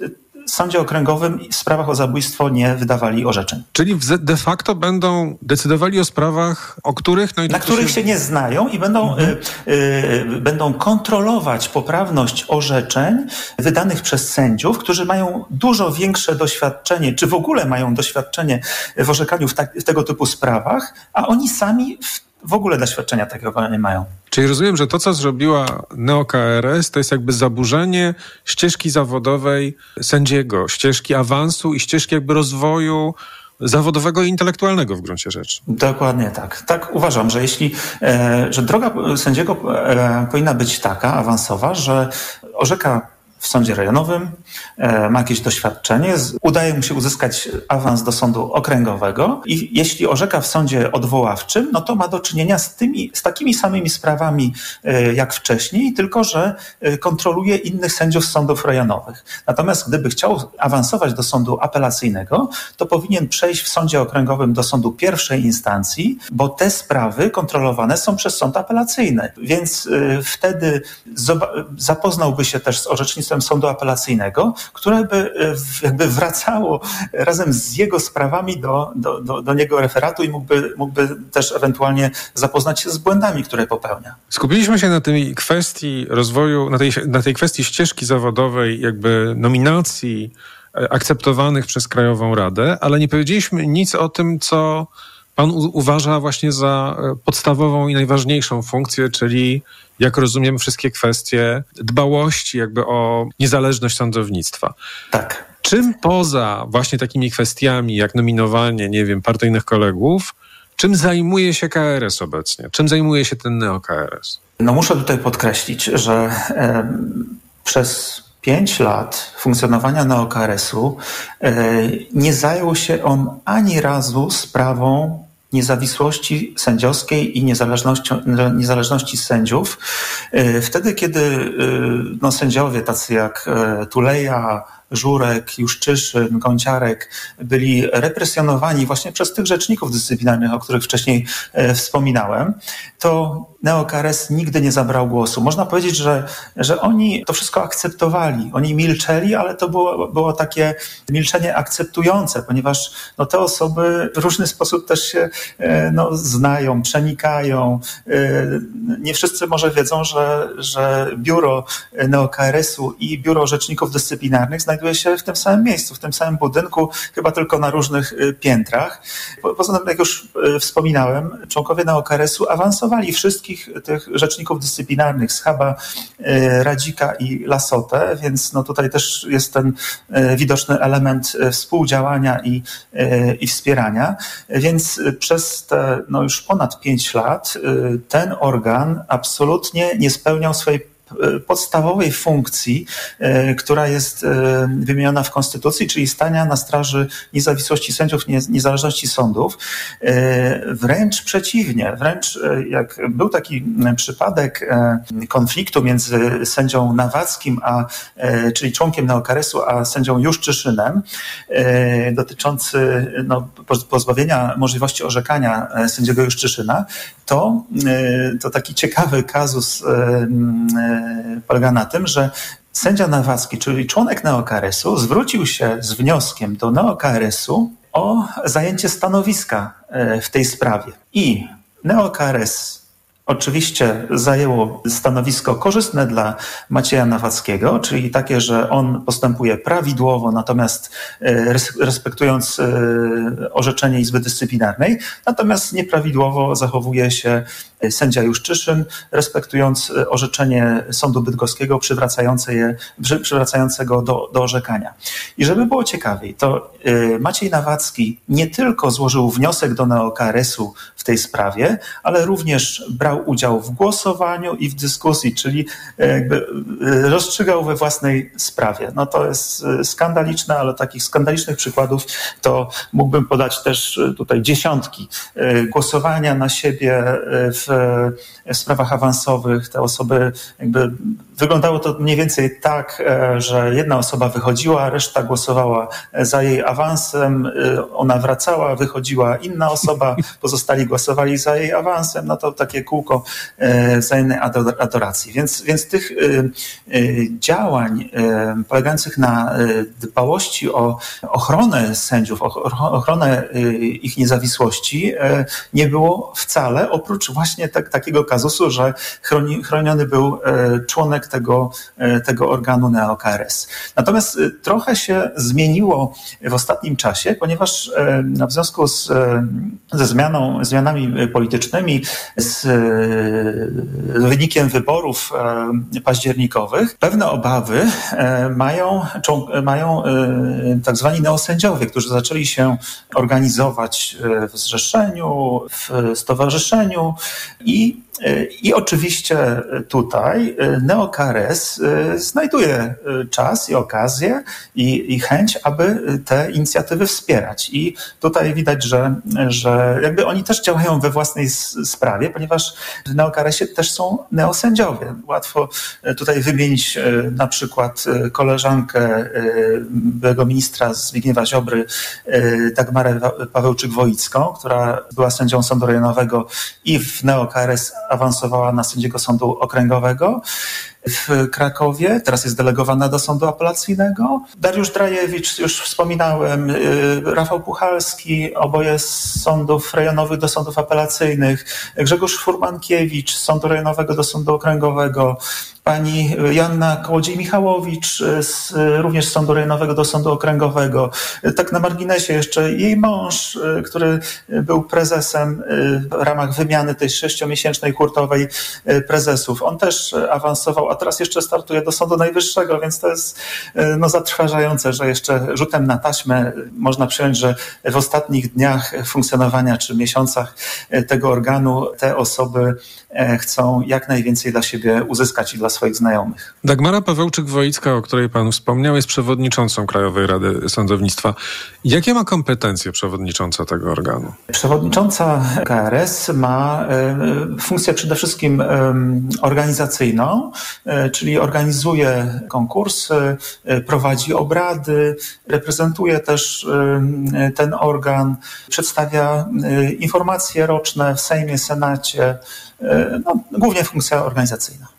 sądzie okręgowym w sprawach o zabójstwo nie wydawali orzeczeń. Czyli de facto będą decydowali o sprawach, o których... No na których się... się... nie znają i będą, mhm. y, y, będą kontrolować poprawność orzeczeń wydanych przez sędziów, którzy mają dużo większe doświadczenie, czy w ogóle mają doświadczenie w orzekaniu w, tak, w tego typu sprawach, a oni sami w w ogóle doświadczenia takiego nie mają. Czyli rozumiem, że to, co zrobiła NeoKRS, to jest jakby zaburzenie ścieżki zawodowej sędziego, ścieżki awansu i ścieżki jakby rozwoju zawodowego i intelektualnego w gruncie rzeczy. Dokładnie tak. Tak uważam, że jeśli, e, że droga sędziego e, powinna być taka, awansowa, że orzeka w sądzie rejonowym, e, ma jakieś doświadczenie, udaje mu się uzyskać awans do sądu okręgowego i jeśli orzeka w sądzie odwoławczym, no to ma do czynienia z, tymi, z takimi samymi sprawami e, jak wcześniej, tylko że e, kontroluje innych sędziów z sądów rejonowych. Natomiast gdyby chciał awansować do sądu apelacyjnego, to powinien przejść w sądzie okręgowym do sądu pierwszej instancji, bo te sprawy kontrolowane są przez sąd apelacyjny. Więc wtedy zapoznałby się też z orzecznictwem sądu apelacyjnego, które by e, jakby wracało razem z jego sprawami do, do, do, do niego referatu i mógłby, mógłby też ewentualnie zapoznać się z błędami, które popełnia. Skupiliśmy się na tej kwestii rozwoju, na tej, na tej kwestii ścieżki zawodowej, jakby nominacji e, akceptowanych przez Krajową Radę, ale nie powiedzieliśmy nic o tym, co Pan uważa właśnie za e, podstawową i najważniejszą funkcję, czyli jak rozumiem wszystkie kwestie dbałości jakby o niezależność sądownictwa. Tak. Czym poza właśnie takimi kwestiami jak nominowanie, nie wiem, partyjnych kolegów, czym zajmuje się KRS obecnie? Czym zajmuje się ten neo-KRS? No muszę tutaj podkreślić, że e, przez pięć lat funkcjonowania neokRS-u e, nie zajął się on ani razu sprawą niezawisłości sędziowskiej i niezależności, niezależności sędziów. E, wtedy, kiedy e, no, sędziowie tacy jak Tuleja, Żurek, Juszczyszyn, Gąciarek byli represjonowani właśnie przez tych rzeczników dyscyplinarnych, o których wcześniej wspominałem, to Neokares nigdy nie zabrał głosu. Można powiedzieć, że, że oni to wszystko akceptowali. Oni milczeli, ale to było, było takie milczenie akceptujące, ponieważ no, te osoby w różny sposób też się e, no, znają, przenikają. E, nie wszyscy może wiedzą, że, że biuro NeoKRS-u i biuro rzeczników dyscyplinarnych znajduje się w tym samym miejscu, w tym samym budynku, chyba tylko na różnych e, piętrach. Poza tym, jak już wspominałem, członkowie NeoKRS-u awansowali wszystkich tych rzeczników dyscyplinarnych, Schaba, e, Radzika i Lasotę, więc no tutaj też jest ten widoczny element współdziałania i, i wspierania. Więc przez te no już ponad pięć lat ten organ absolutnie nie spełniał swojej podstawowej funkcji, e, która jest e, wymieniona w Konstytucji, czyli stania na straży niezawisłości sędziów, niezależności sądów. E, wręcz przeciwnie, wręcz jak był taki przypadek konfliktu między sędzią Nawackim, a, czyli członkiem Neokaresu, a sędzią Juszczyszynem, dotyczący no, pozbawienia możliwości orzekania sędziego Juszczyszyna, to, to taki ciekawy kazus polega na tym, że sędzia Nawacki, czyli członek neokRS-u, zwrócił się z wnioskiem do neokRS-u o zajęcie stanowiska e, w tej sprawie. I neokRS Oczywiście zajęło stanowisko korzystne dla Macieja Nawackiego, czyli takie, że on postępuje prawidłowo, natomiast e, respektując e, orzeczenie Izby Dyscyplinarnej, natomiast nieprawidłowo zachowuje się sędzia Juszczyszyn, respektując orzeczenie Sądu Bydgoskiego przywracające je, przywracającego do, do orzekania. I żeby było ciekawiej, to e, Maciej Nawacki nie tylko złożył wniosek do neokRS-u w tej sprawie, ale również brał udział w głosowaniu i w dyskusji, czyli jakby rozstrzygał we własnej sprawie. No to jest skandaliczne, ale takich skandalicznych przykładów to mógłbym podać też tutaj dziesiątki. Głosowania na siebie w sprawach awansowych, te osoby jakby wyglądało to mniej więcej tak, że jedna osoba wychodziła, reszta głosowała za jej awansem, ona wracała, wychodziła inna osoba, pozostali głosowali za jej awansem, no to takie kółko kółko wzajemnej adoracji. Więc, więc tych działań polegających na dbałości o ochronę sędziów, ochronę ich niezawisłości nie było wcale, oprócz właśnie tak, takiego kazusu, że chroni, chroniony był członek tego, tego organu NeoKRS. Natomiast trochę się zmieniło w ostatnim czasie, ponieważ w związku z, ze zmianą, zmianami politycznymi, z wynikiem wyborów październikowych, pewne obawy mają, mają tak zwani neosędziowie, którzy zaczęli się organizować w zrzeszeniu, w stowarzyszeniu i i oczywiście tutaj NeoKRS znajduje czas i okazję i, i, chęć, aby te inicjatywy wspierać. I tutaj widać, że, że jakby oni też działają we własnej sprawie, ponieważ w NeoKRS-ie też są neosędziowie. Łatwo tutaj wymienić na przykład koleżankę byłego ministra Zbigniewa Ziobry, Dagmarę Pawełczyk-Woicką, która była sędzią sądu rejonowego i w NeoKRS awansowała na sędziego sądu okręgowego w Krakowie, teraz jest delegowana do sądu apelacyjnego. Dariusz Drajewicz, już wspominałem, y, Rafał Puchalski, oboje z sądów rejonowych do sądów apelacyjnych, Grzegorz Furmankiewicz, z sądu rejonowego do sądu okręgowego, pani Joanna Kołodziej-Michałowicz, z, również z sądu rejonowego do sądu okręgowego. Tak na marginesie jeszcze jej mąż, y, który był prezesem y, w ramach wymiany tej sześciomiesięcznej hurtowej prezesów. On też awansował a teraz jeszcze startuje do Sądu Najwyższego, więc to jest e, no, zatrważające, że jeszcze rzutem na taśmę można przyjąć, że w ostatnich dniach funkcjonowania czy miesiącach e, tego organu te osoby e, chcą jak najwięcej dla siebie uzyskać i dla swoich znajomych. Dagmara Pawełczyk-Wojicka, o której pan wspomniał, jest przewodniczącą Krajowej Rady Sądownictwa. Jakie ma kompetencje przewodnicząca tego organu? Przewodnicząca KRS ma funkcję przede wszystkim organizacyjną, czyli organizuje konkursy, e, prowadzi obrady, reprezentuje też e, ten organ, przedstawia informacje roczne w Sejmie, Senacie, no, głównie funkcja organizacyjna.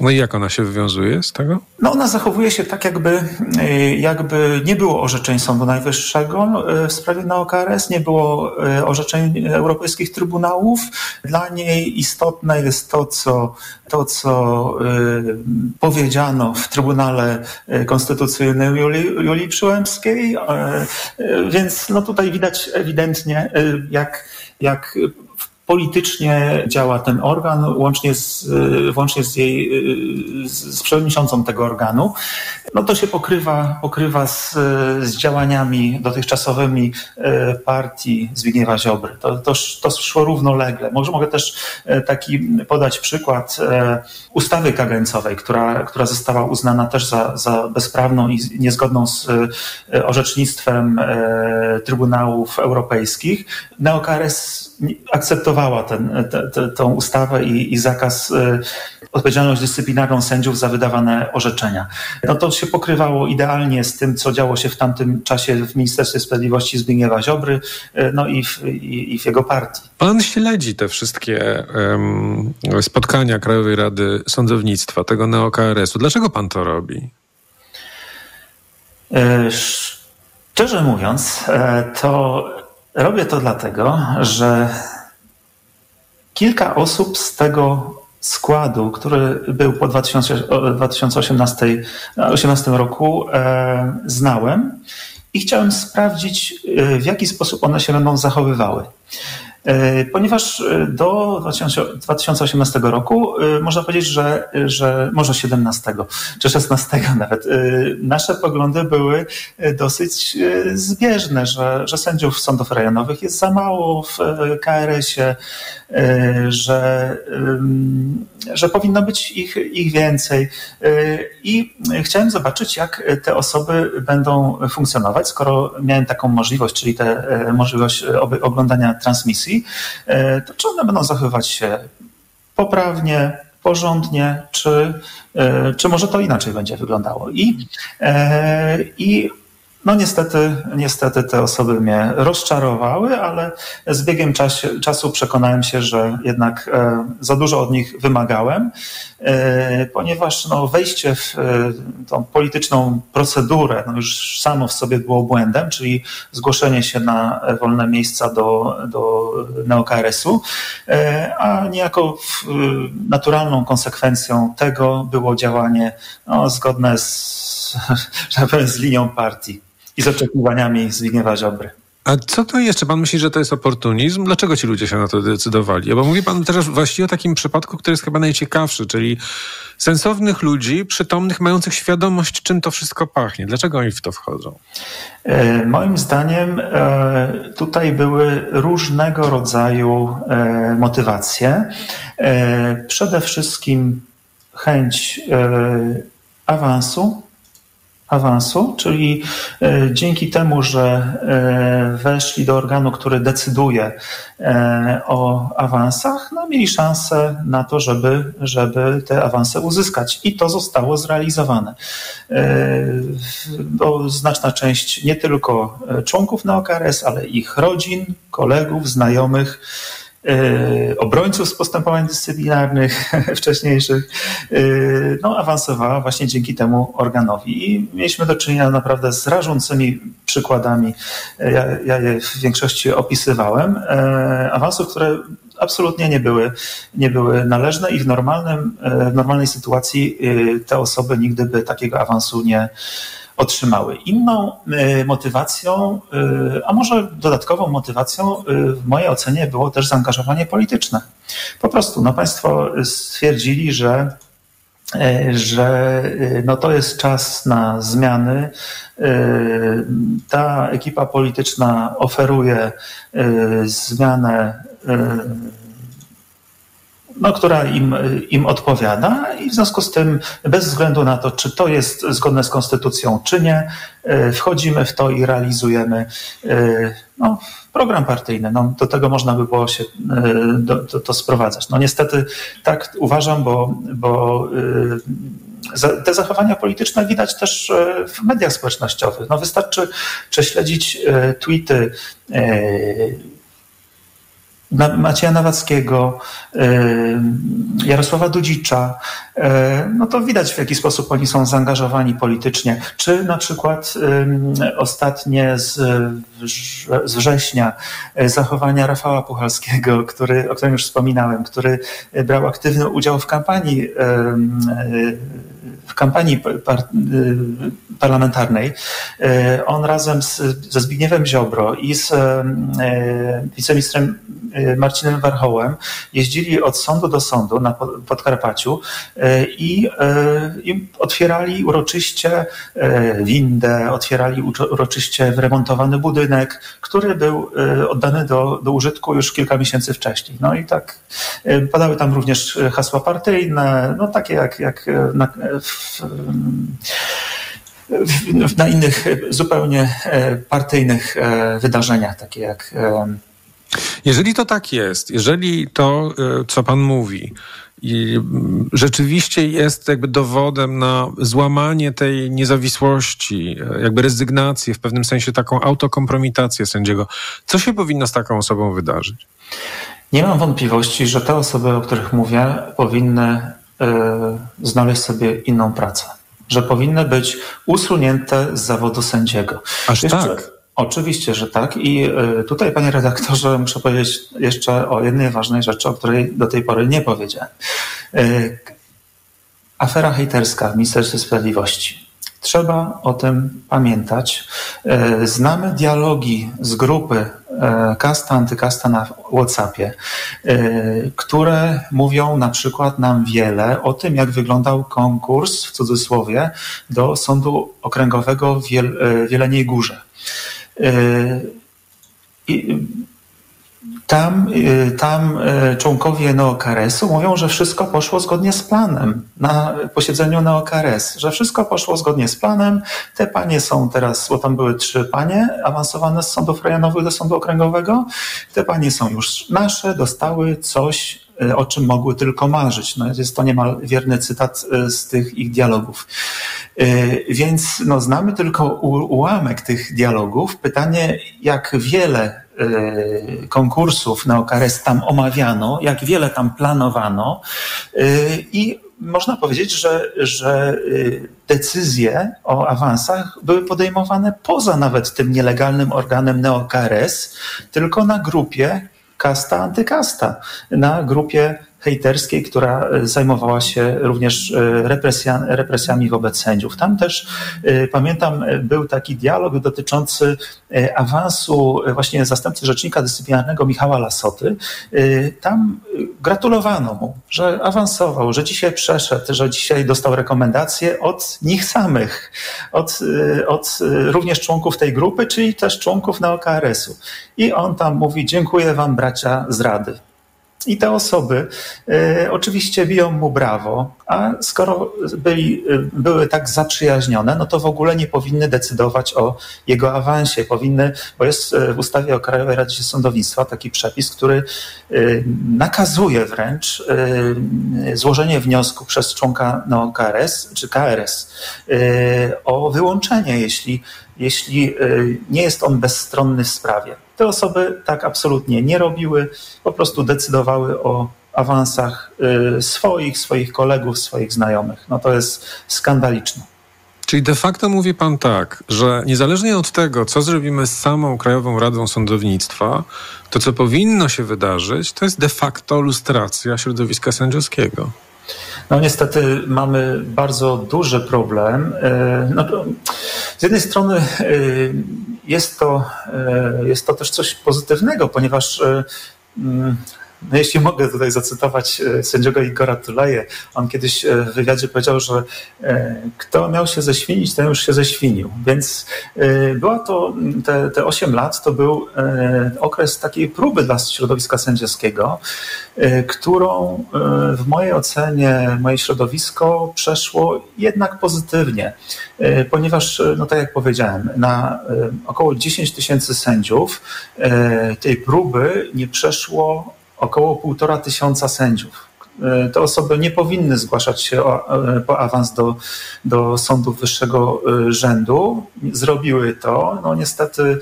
No i jak ona się wywiązuje z tego? No ona zachowuje się tak, jakby, e, jakby nie było orzeczeń Sądu Najwyższego e, w sprawie na OKRS, nie było e, orzeczeń europejskich trybunałów. Dla niej istotne jest to, co, to, co powiedziano w Trybunale Konstytucyjnym Julii, Julii Przyłębskiej. Więc no tutaj widać ewidentnie, jak, jak politycznie działa ten organ, łącznie z, łącznie z jej, z przewodniczącą tego organu. No to się pokrywa, pokrywa z, z działaniami dotychczasowymi e, partii Zbigniewa Ziobry. To, to, to szło równolegle. Może mogę też taki podać przykład ustawy kagańcowej, która, która została uznana też za, za bezprawną i niezgodną z orzecznictwem Trybunałów Europejskich. NeoKRS akceptowała ten, te, te, tą ustawę i, i zakaz, y, odpowiedzialność dyscyplinarną sędziów za wydawane orzeczenia. No to się pokrywało idealnie z tym, co działo się w tamtym czasie w Ministerstwie Sprawiedliwości Zbigniewa Ziobry, y, no i w, i, i w jego partii. Pan śledzi te wszystkie um, spotkania Krajowej Rady Sądownictwa, tego neokRS-u. Dlaczego pan to robi? E, szczerze mówiąc, to Robię to dlatego, że kilka osób z tego składu, który był po 2018, 2018 roku, e, znałem i chciałem sprawdzić, e, w jaki sposób one się będą zachowywały. E, ponieważ e, do 2018 roku e, można powiedzieć, że, że może 17 czy 16 nawet, nasze poglądy były dosyć zbieżne, że, że sędziów sądów rejonowych jest za mało w KRS-ie, że, że powinno być ich, ich więcej. I chciałem zobaczyć, jak te osoby będą funkcjonować, skoro miałem taką możliwość, czyli tę możliwość oglądania transmisji E, to czy one będą zachowywać się poprawnie, porządnie, czy, e, czy może to inaczej będzie wyglądało. I, e, i no niestety, niestety te osoby mnie rozczarowały, ale z biegiem czasu przekonałem się, że jednak e, za dużo od nich wymagałem, e, ponieważ no, wejście w e, tą polityczną procedurę no, już samo w sobie było błędem, czyli zgłoszenie się na wolne miejsca do, do neokRS-u, a niejako naturalną konsekwencją tego było działanie no, zgodne z, powiem, z linią partii i z oczekiwaniami Zbigniewa Ziobry. A co to jeszcze? Pan myśli, że to jest oportunizm? Dlaczego ci ludzie się na to decydowali? Bo mówi pan teraz właściwie o takim przypadku, który jest chyba najciekawszy, czyli sensownych ludzi, przytomnych, mających świadomość, czym to wszystko pachnie. Dlaczego oni w to wchodzą? E, moim zdaniem e, tutaj były różnego rodzaju e, motywacje. Przede wszystkim chęć awansu, awansu, czyli e, dzięki temu, że e, weszli do organu, który decyduje e, o awansach, no mieli szansę na to, żeby, żeby te awanse uzyskać. I to zostało zrealizowane. Bo znaczna część nie tylko członków NeoKRS, ale ich rodzin, kolegów, znajomych, obrońców z postępowań dyscyplinarnych wcześniejszych, e, no, awansowała właśnie dzięki temu organowi. I mieliśmy do czynienia naprawdę z rażącymi przykładami. E, ja, ja je w większości opisywałem. Awansów, które absolutnie nie były, nie były należne i w, normalnym, w normalnej sytuacji te osoby nigdy by takiego awansu nie, otrzymały. Inną y, motywacją, a może dodatkową motywacją w mojej ocenie było też zaangażowanie polityczne. Po prostu no, państwo stwierdzili, że że no to jest czas na zmiany. Ta ekipa polityczna oferuje zmianę no, która im, im odpowiada i w związku z tym, bez względu na to, czy to jest zgodne z konstytucją, czy nie, e, wchodzimy w to i realizujemy e, no, program partyjny. No, do tego można by było się e, do, to sprowadzać. No niestety tak uważam, bo, bo te zachowania polityczne widać też w mediach społecznościowych. No wystarczy prześledzić tweety Macieja Nawackiego, Jarosława Dudzicza, no to widać w jaki sposób oni są zaangażowani politycznie. Czy na przykład ostatnie z, z września zachowania Rafała Puchalskiego, który, o którym już wspominałem, który brał aktywny udział w kampanii w kampanii par, y, parlamentarnej y, on razem z, ze Zbigniewem Ziobro i z y, wiceministrem Marcinem Warchołem jeździli od sądu do sądu na Podkarpaciu i, i otwierali uroczyście windę, otwierali uroczyście wyremontowany budynek, który był oddany do, do użytku już kilka miesięcy wcześniej. No i tak padały tam również hasła partyjne, no takie jak, jak na, w w, na innych zupełnie e, partyjnych e, wydarzeniach, takie jak. E, jeżeli to tak jest, jeżeli to, co pan mówi, i rzeczywiście jest jakby dowodem na złamanie tej niezawisłości, jakby rezygnację, w pewnym sensie taką autokompromitację sędziego. Co się powinno z taką osobą wydarzyć? Nie mam wątpliwości, że te osoby, o których mówię, powinny znaleźć sobie inną pracę. Że powinny być usunięte z zawodu sędziego. Aż Jeszcze, tak? Oczywiście, że tak. I e, tutaj, panie redaktorze, muszę powiedzieć jeszcze o jednej ważnej rzeczy, o której do tej pory nie powiedziałem. E, afera hejterska w Ministerstwie Sprawiedliwości. Trzeba o tym pamiętać. Znamy dialogi z grupy E, kasta, antykasta na WhatsAppie, e, które mówią na przykład nam wiele o tym, jak wyglądał konkurs, w cudzysłowie, do Sądu Okręgowego w Wieleniej Górze. E, I tam, y, tam y, członkowie NeoKRS-u mówią, że wszystko poszło zgodnie z planem na posiedzeniu NeoKRS, że wszystko poszło zgodnie z planem. Te panie są teraz, bo tam były trzy panie awansowane z sądów rejonowych do sądu okręgowego. Te panie są już nasze, dostały coś, y, o czym mogły tylko marzyć. No, jest to niemal wierny cytat z tych ich dialogów. Więc no, znamy tylko ułamek tych dialogów. Pytanie, jak wiele konkursów na OKRS tam omawiano, jak wiele tam planowano i można powiedzieć, że, że decyzje o awansach były podejmowane poza nawet tym nielegalnym organem NeoKRS, tylko na grupie kasta antykasta, na grupie hejterskiej, która e, zajmowała się również e, represja, represjami wobec sędziów. Tam też e, pamiętam, był taki dialog dotyczący awansu właśnie zastępcy rzecznika dyscyplinarnego Michała Lasoty. Tam gratulowano mu, że awansował, że dzisiaj przeszedł, że dzisiaj dostał rekomendacje od nich samych, od, od również członków tej grupy, czyli też członków na OKRS-u. I on tam mówi: Dziękuję Wam, bracia z Rady. I te osoby y, oczywiście biją mu brawo, a skoro byli, y, były tak zaprzyjaźnione, no to w ogóle nie powinny decydować o jego awansie. Powinny, bo jest w ustawie o Krajowej Radzie Sądownictwa taki przepis, który nakazuje wręcz złożenie wniosku przez członka no, KRS czy KRS o wyłączenie, jeśli, jeśli nie jest on bezstronny w sprawie. Te osoby tak absolutnie nie robiły, po prostu decydowały o awansach y, swoich, swoich kolegów, swoich znajomych. No to jest skandaliczne. Czyli de facto mówi pan tak, że niezależnie od tego, co zrobimy z samą Krajową Radą Sądownictwa, to co powinno się wydarzyć, to jest de facto lustracja środowiska sędziowskiego. No niestety mamy bardzo duży problem. Y, no, z jednej strony y, jest to, y, jest to też coś pozytywnego, ponieważ mm, no jeśli mogę tutaj zacytować sędziego Igora Tuleje, on kiedyś w wywiadzie powiedział, że kto miał się ześwinić, ten już się ześwinił. Więc była to, te, te 8 lat to był okres takiej próby dla środowiska sędziowskiego, którą w mojej ocenie moje środowisko przeszło jednak pozytywnie. E, ponieważ, e, no tak jak powiedziałem, na e, około 10 tysięcy sędziów tej próby nie przeszło około półtora tysiąca sędziów. Te osoby nie powinny zgłaszać się o, po awans do, do sądów wyższego rzędu. Zrobiły to. No niestety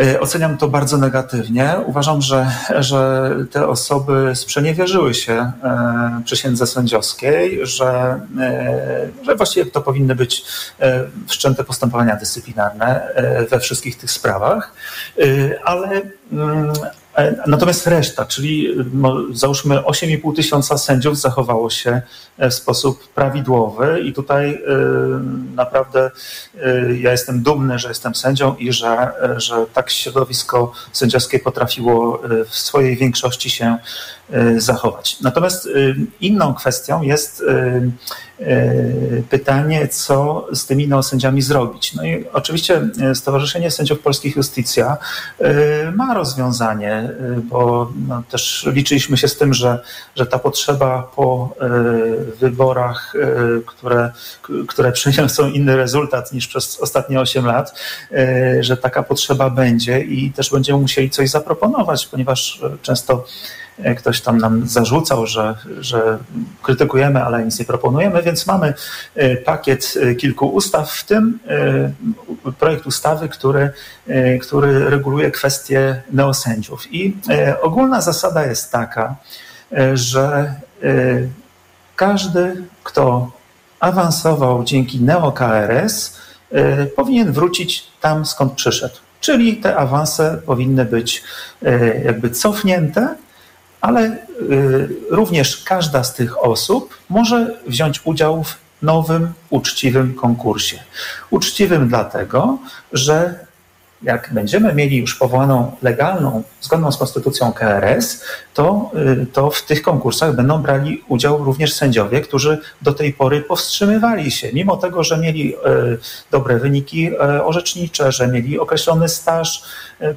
E, oceniam to bardzo negatywnie. Uważam, że, że te osoby sprzeniewierzyły się e, przysiędze sędziowskiej, że, e, że właściwie to powinny być wszczęte postępowania dyscyplinarne we wszystkich tych sprawach, ale E, natomiast reszta, czyli no, załóżmy 8,5 tysiąca sędziów zachowało się e, w sposób prawidłowy i tutaj y, naprawdę y, ja jestem dumny, że jestem sędzią i że, że tak środowisko sędziowskie potrafiło w swojej większości się y, zachować. Natomiast inną kwestią jest pytanie, co z tymi neosędziami zrobić. No i oczywiście Stowarzyszenie Sędziów Polskich Justicja ma rozwiązanie bo no, też liczyliśmy się z tym, że, że ta potrzeba po wyborach, które, które przyniosą inny rezultat niż przez ostatnie 8 lat, że taka potrzeba będzie i też będziemy musieli coś zaproponować, ponieważ często ktoś tam nam zarzucał, że, że krytykujemy, ale nic nie proponujemy, więc mamy e, pakiet e, kilku ustaw, w tym e, projekt ustawy, który, który reguluje kwestie neosędziów. I ogólna zasada jest taka, że każdy, kto awansował dzięki NeoKRS, powinien wrócić tam, skąd przyszedł. Czyli te awanse powinny być jakby cofnięte ale y, również każda z tych osób może wziąć udział w nowym, uczciwym konkursie. Uczciwym dlatego, że jak będziemy mieli już powołaną legalną, zgodną z konstytucją KRS, to, y, to w tych konkursach będą brali udział również sędziowie, którzy do tej pory powstrzymywali się, mimo tego, że mieli y, dobre wyniki y, orzecznicze, że mieli określony staż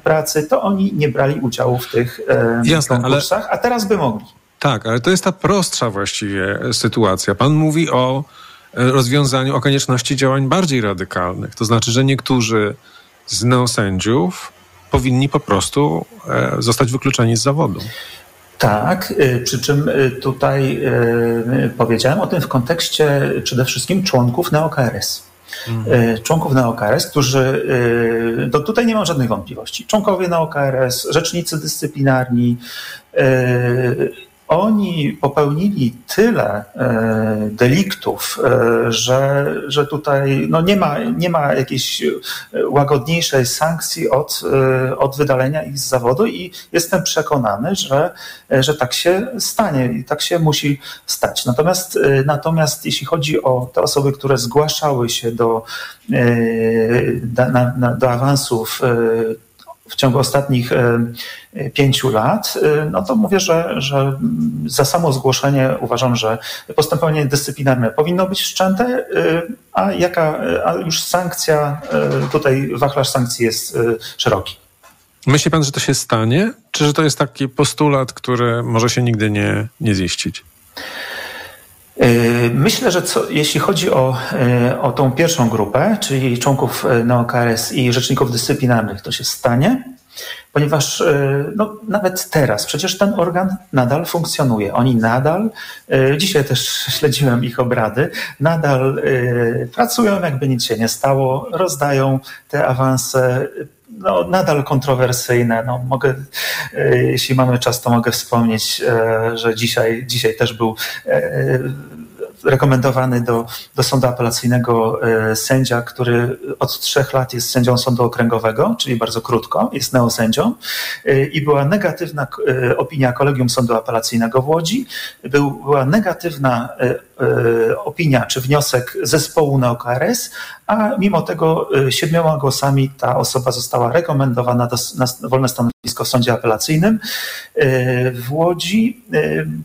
pracy, to oni nie brali udziału w tych Jasne, konkursach, ale... a teraz by mogli. Tak, ale to jest ta prostsza właściwie sytuacja. Pan mówi o rozwiązaniu, o konieczności działań bardziej radykalnych. To znaczy, że niektórzy z neosędziów powinni po prostu e, zostać wykluczeni z zawodu. Tak, przy czym tutaj powiedziałem o tym w kontekście przede wszystkim członków NeoKRS. Mhm. Członków NeoKRS, którzy, no tutaj nie mam żadnych wątpliwości, członkowie NeoKRS, rzecznicy dyscyplinarni, oni popełnili tyle e, deliktów, e, że, że tutaj no nie, ma, nie ma jakiejś łagodniejszej sankcji od, e, od wydalenia ich z zawodu i jestem przekonany, że, że tak się stanie i tak się musi stać. Natomiast, natomiast jeśli chodzi o te osoby, które zgłaszały się do, do, do awansów w ciągu ostatnich e, pięciu lat, e, no to mówię, że, że za samo zgłoszenie uważam, że postępowanie dyscyplinarne powinno być wszczęte, e, a jaka, a już sankcja, tutaj wachlarz sankcji jest szeroki. Myśli pan, że to się stanie? Czy że to jest taki postulat, który może się nigdy nie, nie ziścić? Myślę, że co, jeśli chodzi o, o tą pierwszą grupę, czyli członków NeoKRS i rzeczników dyscyplinarnych, to się stanie, ponieważ no, nawet teraz przecież ten organ nadal funkcjonuje. Oni nadal, dzisiaj też śledziłem ich obrady, nadal pracują, jakby nic się nie stało, rozdają te awanse no, nadal kontrowersyjne. No, mogę, jeśli mamy czas, to mogę wspomnieć, że dzisiaj, dzisiaj też był rekomendowany do, do sądu apelacyjnego e, sędzia, który od trzech lat jest sędzią sądu okręgowego, czyli bardzo krótko, jest neosędzią e, i była negatywna e, opinia kolegium sądu apelacyjnego w Łodzi, był, była negatywna opinia czy wniosek zespołu NeoKRS, a mimo tego siedmioma głosami ta osoba została rekomendowana do, na wolne stanowisko w sądzie apelacyjnym w Łodzi,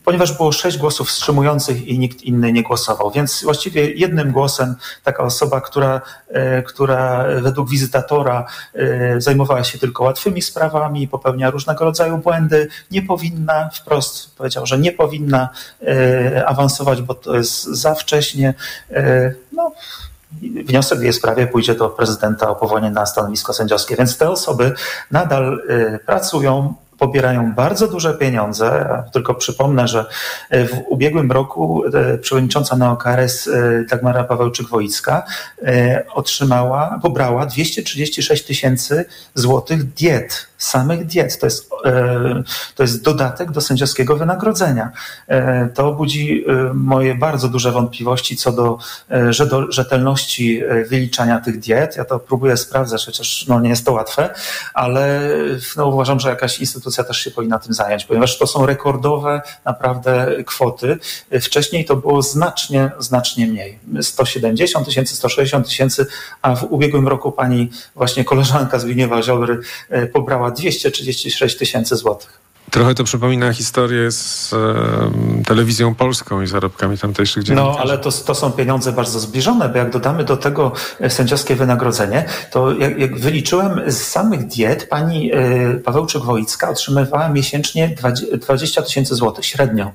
ponieważ było sześć głosów wstrzymujących i nikt inny nie głosował. Więc właściwie jednym głosem taka osoba, która, e, która według wizytatora e, zajmowała się tylko łatwymi sprawami, popełnia różnego rodzaju błędy, nie powinna, wprost powiedział, że nie powinna e, awansować, bo to jest za wcześnie. No, wniosek w jej sprawie pójdzie do prezydenta o powołanie na stanowisko sędziowskie. Więc te osoby nadal pracują, pobierają bardzo duże pieniądze. Tylko przypomnę, że e, w ubiegłym roku e, przewodnicząca NeoKRS e, Dagmara Pawełczyk-Wojicka otrzymała, pobrała 236 tysięcy złotych diet samych diet. To jest, e, to jest dodatek do sędziowskiego wynagrodzenia. E, to budzi e, moje bardzo duże wątpliwości co do rzetelności wyliczania tych diet. Ja to próbuję sprawdzać, chociaż no, nie jest to łatwe, ale no, uważam, że jakaś instytucja też się powinna tym zająć, ponieważ to są rekordowe naprawdę kwoty. Wcześniej to było znacznie, znacznie mniej. 170 tysięcy, 160 tysięcy, a w ubiegłym roku pani właśnie koleżanka Zbigniewa Ziobry pobrała 236 tysięcy złotych. Trochę to przypomina historię z e, telewizją polską i zarobkami tamtejszych dziennikarzy. No, ale to, to są pieniądze bardzo zbliżone, bo jak dodamy do tego e, sędziowskie wynagrodzenie, to jak, jak wyliczyłem z samych diet, pani e, Pawełczyk-Wojicka otrzymywała miesięcznie 20 tysięcy złotych średnio.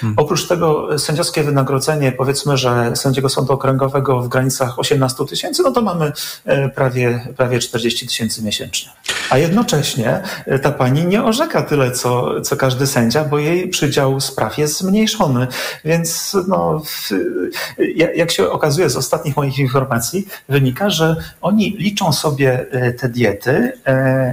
Hmm. Oprócz tego sędziowskie wynagrodzenie, powiedzmy, że sędziego sądu okręgowego w granicach 18 tysięcy, no to mamy e, prawie, prawie 40 tysięcy miesięcznie. A jednocześnie e, ta pani nie orzeka tyle, co, co każdy sędzia, bo jej przydział spraw jest zmniejszony. Więc no, jak się okazuje z ostatnich moich informacji, wynika, że oni liczą sobie e, te diety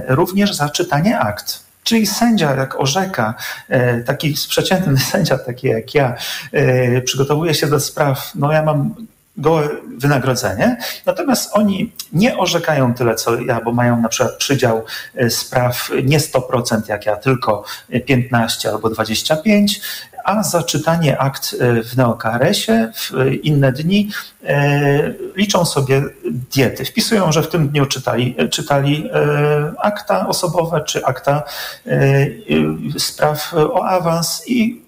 również za czytanie akt. Czyli sędzia, jak orzeka, e, taki przeciętny sędzia, taki jak ja, e, przygotowuje się do spraw, no ja mam gołe wynagrodzenie, natomiast oni nie orzekają tyle co ja, bo mają na przykład przydział e, spraw nie 100% jak ja, tylko 15 albo 25, a za czytanie akt e, w neokRS-ie w inne dni e, liczą sobie diety. Wpisują, że w tym dniu czytali, czytali e, akta osobowe czy akta spraw o awans i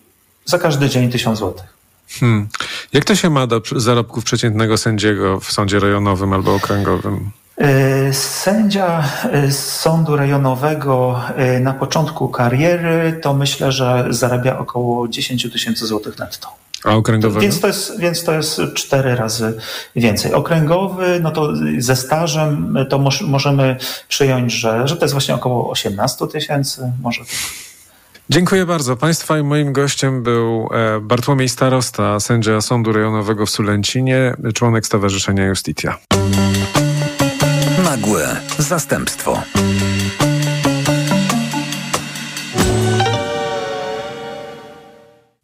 za każdy dzień tysiąc złotych. Hmm. Jak to się ma do zarobków przeciętnego sędziego w sądzie rejonowym albo okręgowym? E, sędzia e, z sądu rejonowego e, na początku kariery to myślę, że zarabia około 10 tysięcy złotych netto. A okręgowego? Więc to, jest, więc to jest cztery razy więcej. Okręgowy, no to ze stażem to możemy przyjąć, że, że to jest właśnie około 18 tysięcy, może tak. Dziękuję bardzo. Państwa i moim gościem był e, Bartłomiej Starosta, sędzia Sądu Rejonowego w Sulęcinie, członek Stowarzyszenia Justitia. Nagłe zastępstwo.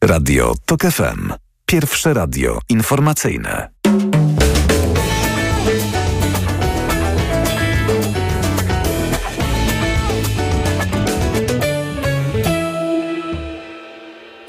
Radio TOK FM. Pierwsze radio informacyjne.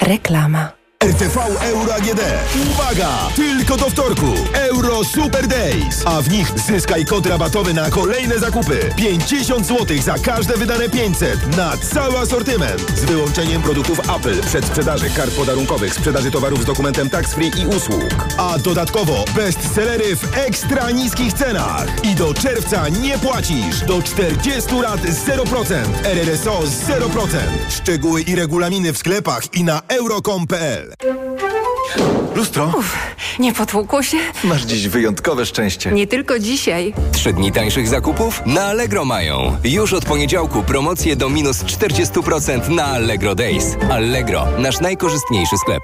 Reklama. RTV Euro AGD. Uwaga! Tylko do wtorku. Euro Super Days. A w nich zyskaj kod rabatowy na kolejne zakupy. 50 zł za każde wydane 500 na cały asortyment. Z wyłączeniem produktów Apple, przedsprzedaży kart podarunkowych, sprzedaży towarów z dokumentem tax free i usług. A dodatkowo bestsellery w ekstra niskich cenach. I do czerwca nie płacisz. Do 40 lat 0%. RRSO 0%. Szczegóły i regulaminy w sklepach i na euro.com.pl Lustro? Uf, nie potłukło się? Masz dziś wyjątkowe szczęście. Nie tylko dzisiaj. Trzy dni tańszych zakupów na Allegro mają. Już od poniedziałku promocje do minus 40% na Allegro Days. Allegro, nasz najkorzystniejszy sklep.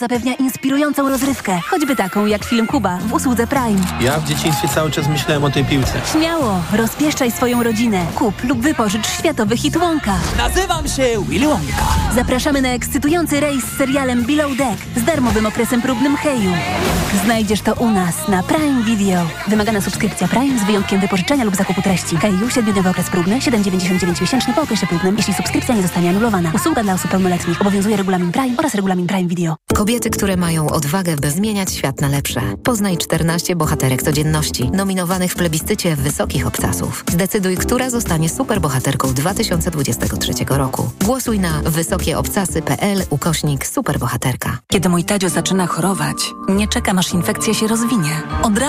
zapewnia inspirującą rozrywkę, choćby taką jak film Kuba w usłudze Prime. Ja w dzieciństwie cały czas myślałem o tej piłce. Śmiało, rozpieszczaj swoją rodzinę. Kup lub wypożycz światowy hit Wonka. Nazywam się Willy Wonka. Zapraszamy na ekscytujący rejs z serialem Below Deck z darmowym okresem próbnym Heju. Znajdziesz to u nas na Prime Video. Wymagana subskrypcja Prime z wyjątkiem wypożyczenia lub zakupu treści. Heju, 7-dniowy okres próbny, 7,99 miesięczny po okresie próbnym, jeśli subskrypcja nie zostanie anulowana. Usługa dla osób pełnoletnich. Obowiązuje regulamin Prime oraz regulamin Prime Video. Kobiety, które mają odwagę, by zmieniać świat na lepsze. Poznaj 14 bohaterek codzienności, nominowanych w plebiscycie wysokich obcasów. Zdecyduj, która zostanie superbohaterką 2023 roku. Głosuj na wysokieobcasy.pl ukośnik superbohaterka. Kiedy mój Tadzio zaczyna chorować, nie czekam aż infekcja się rozwinie. Od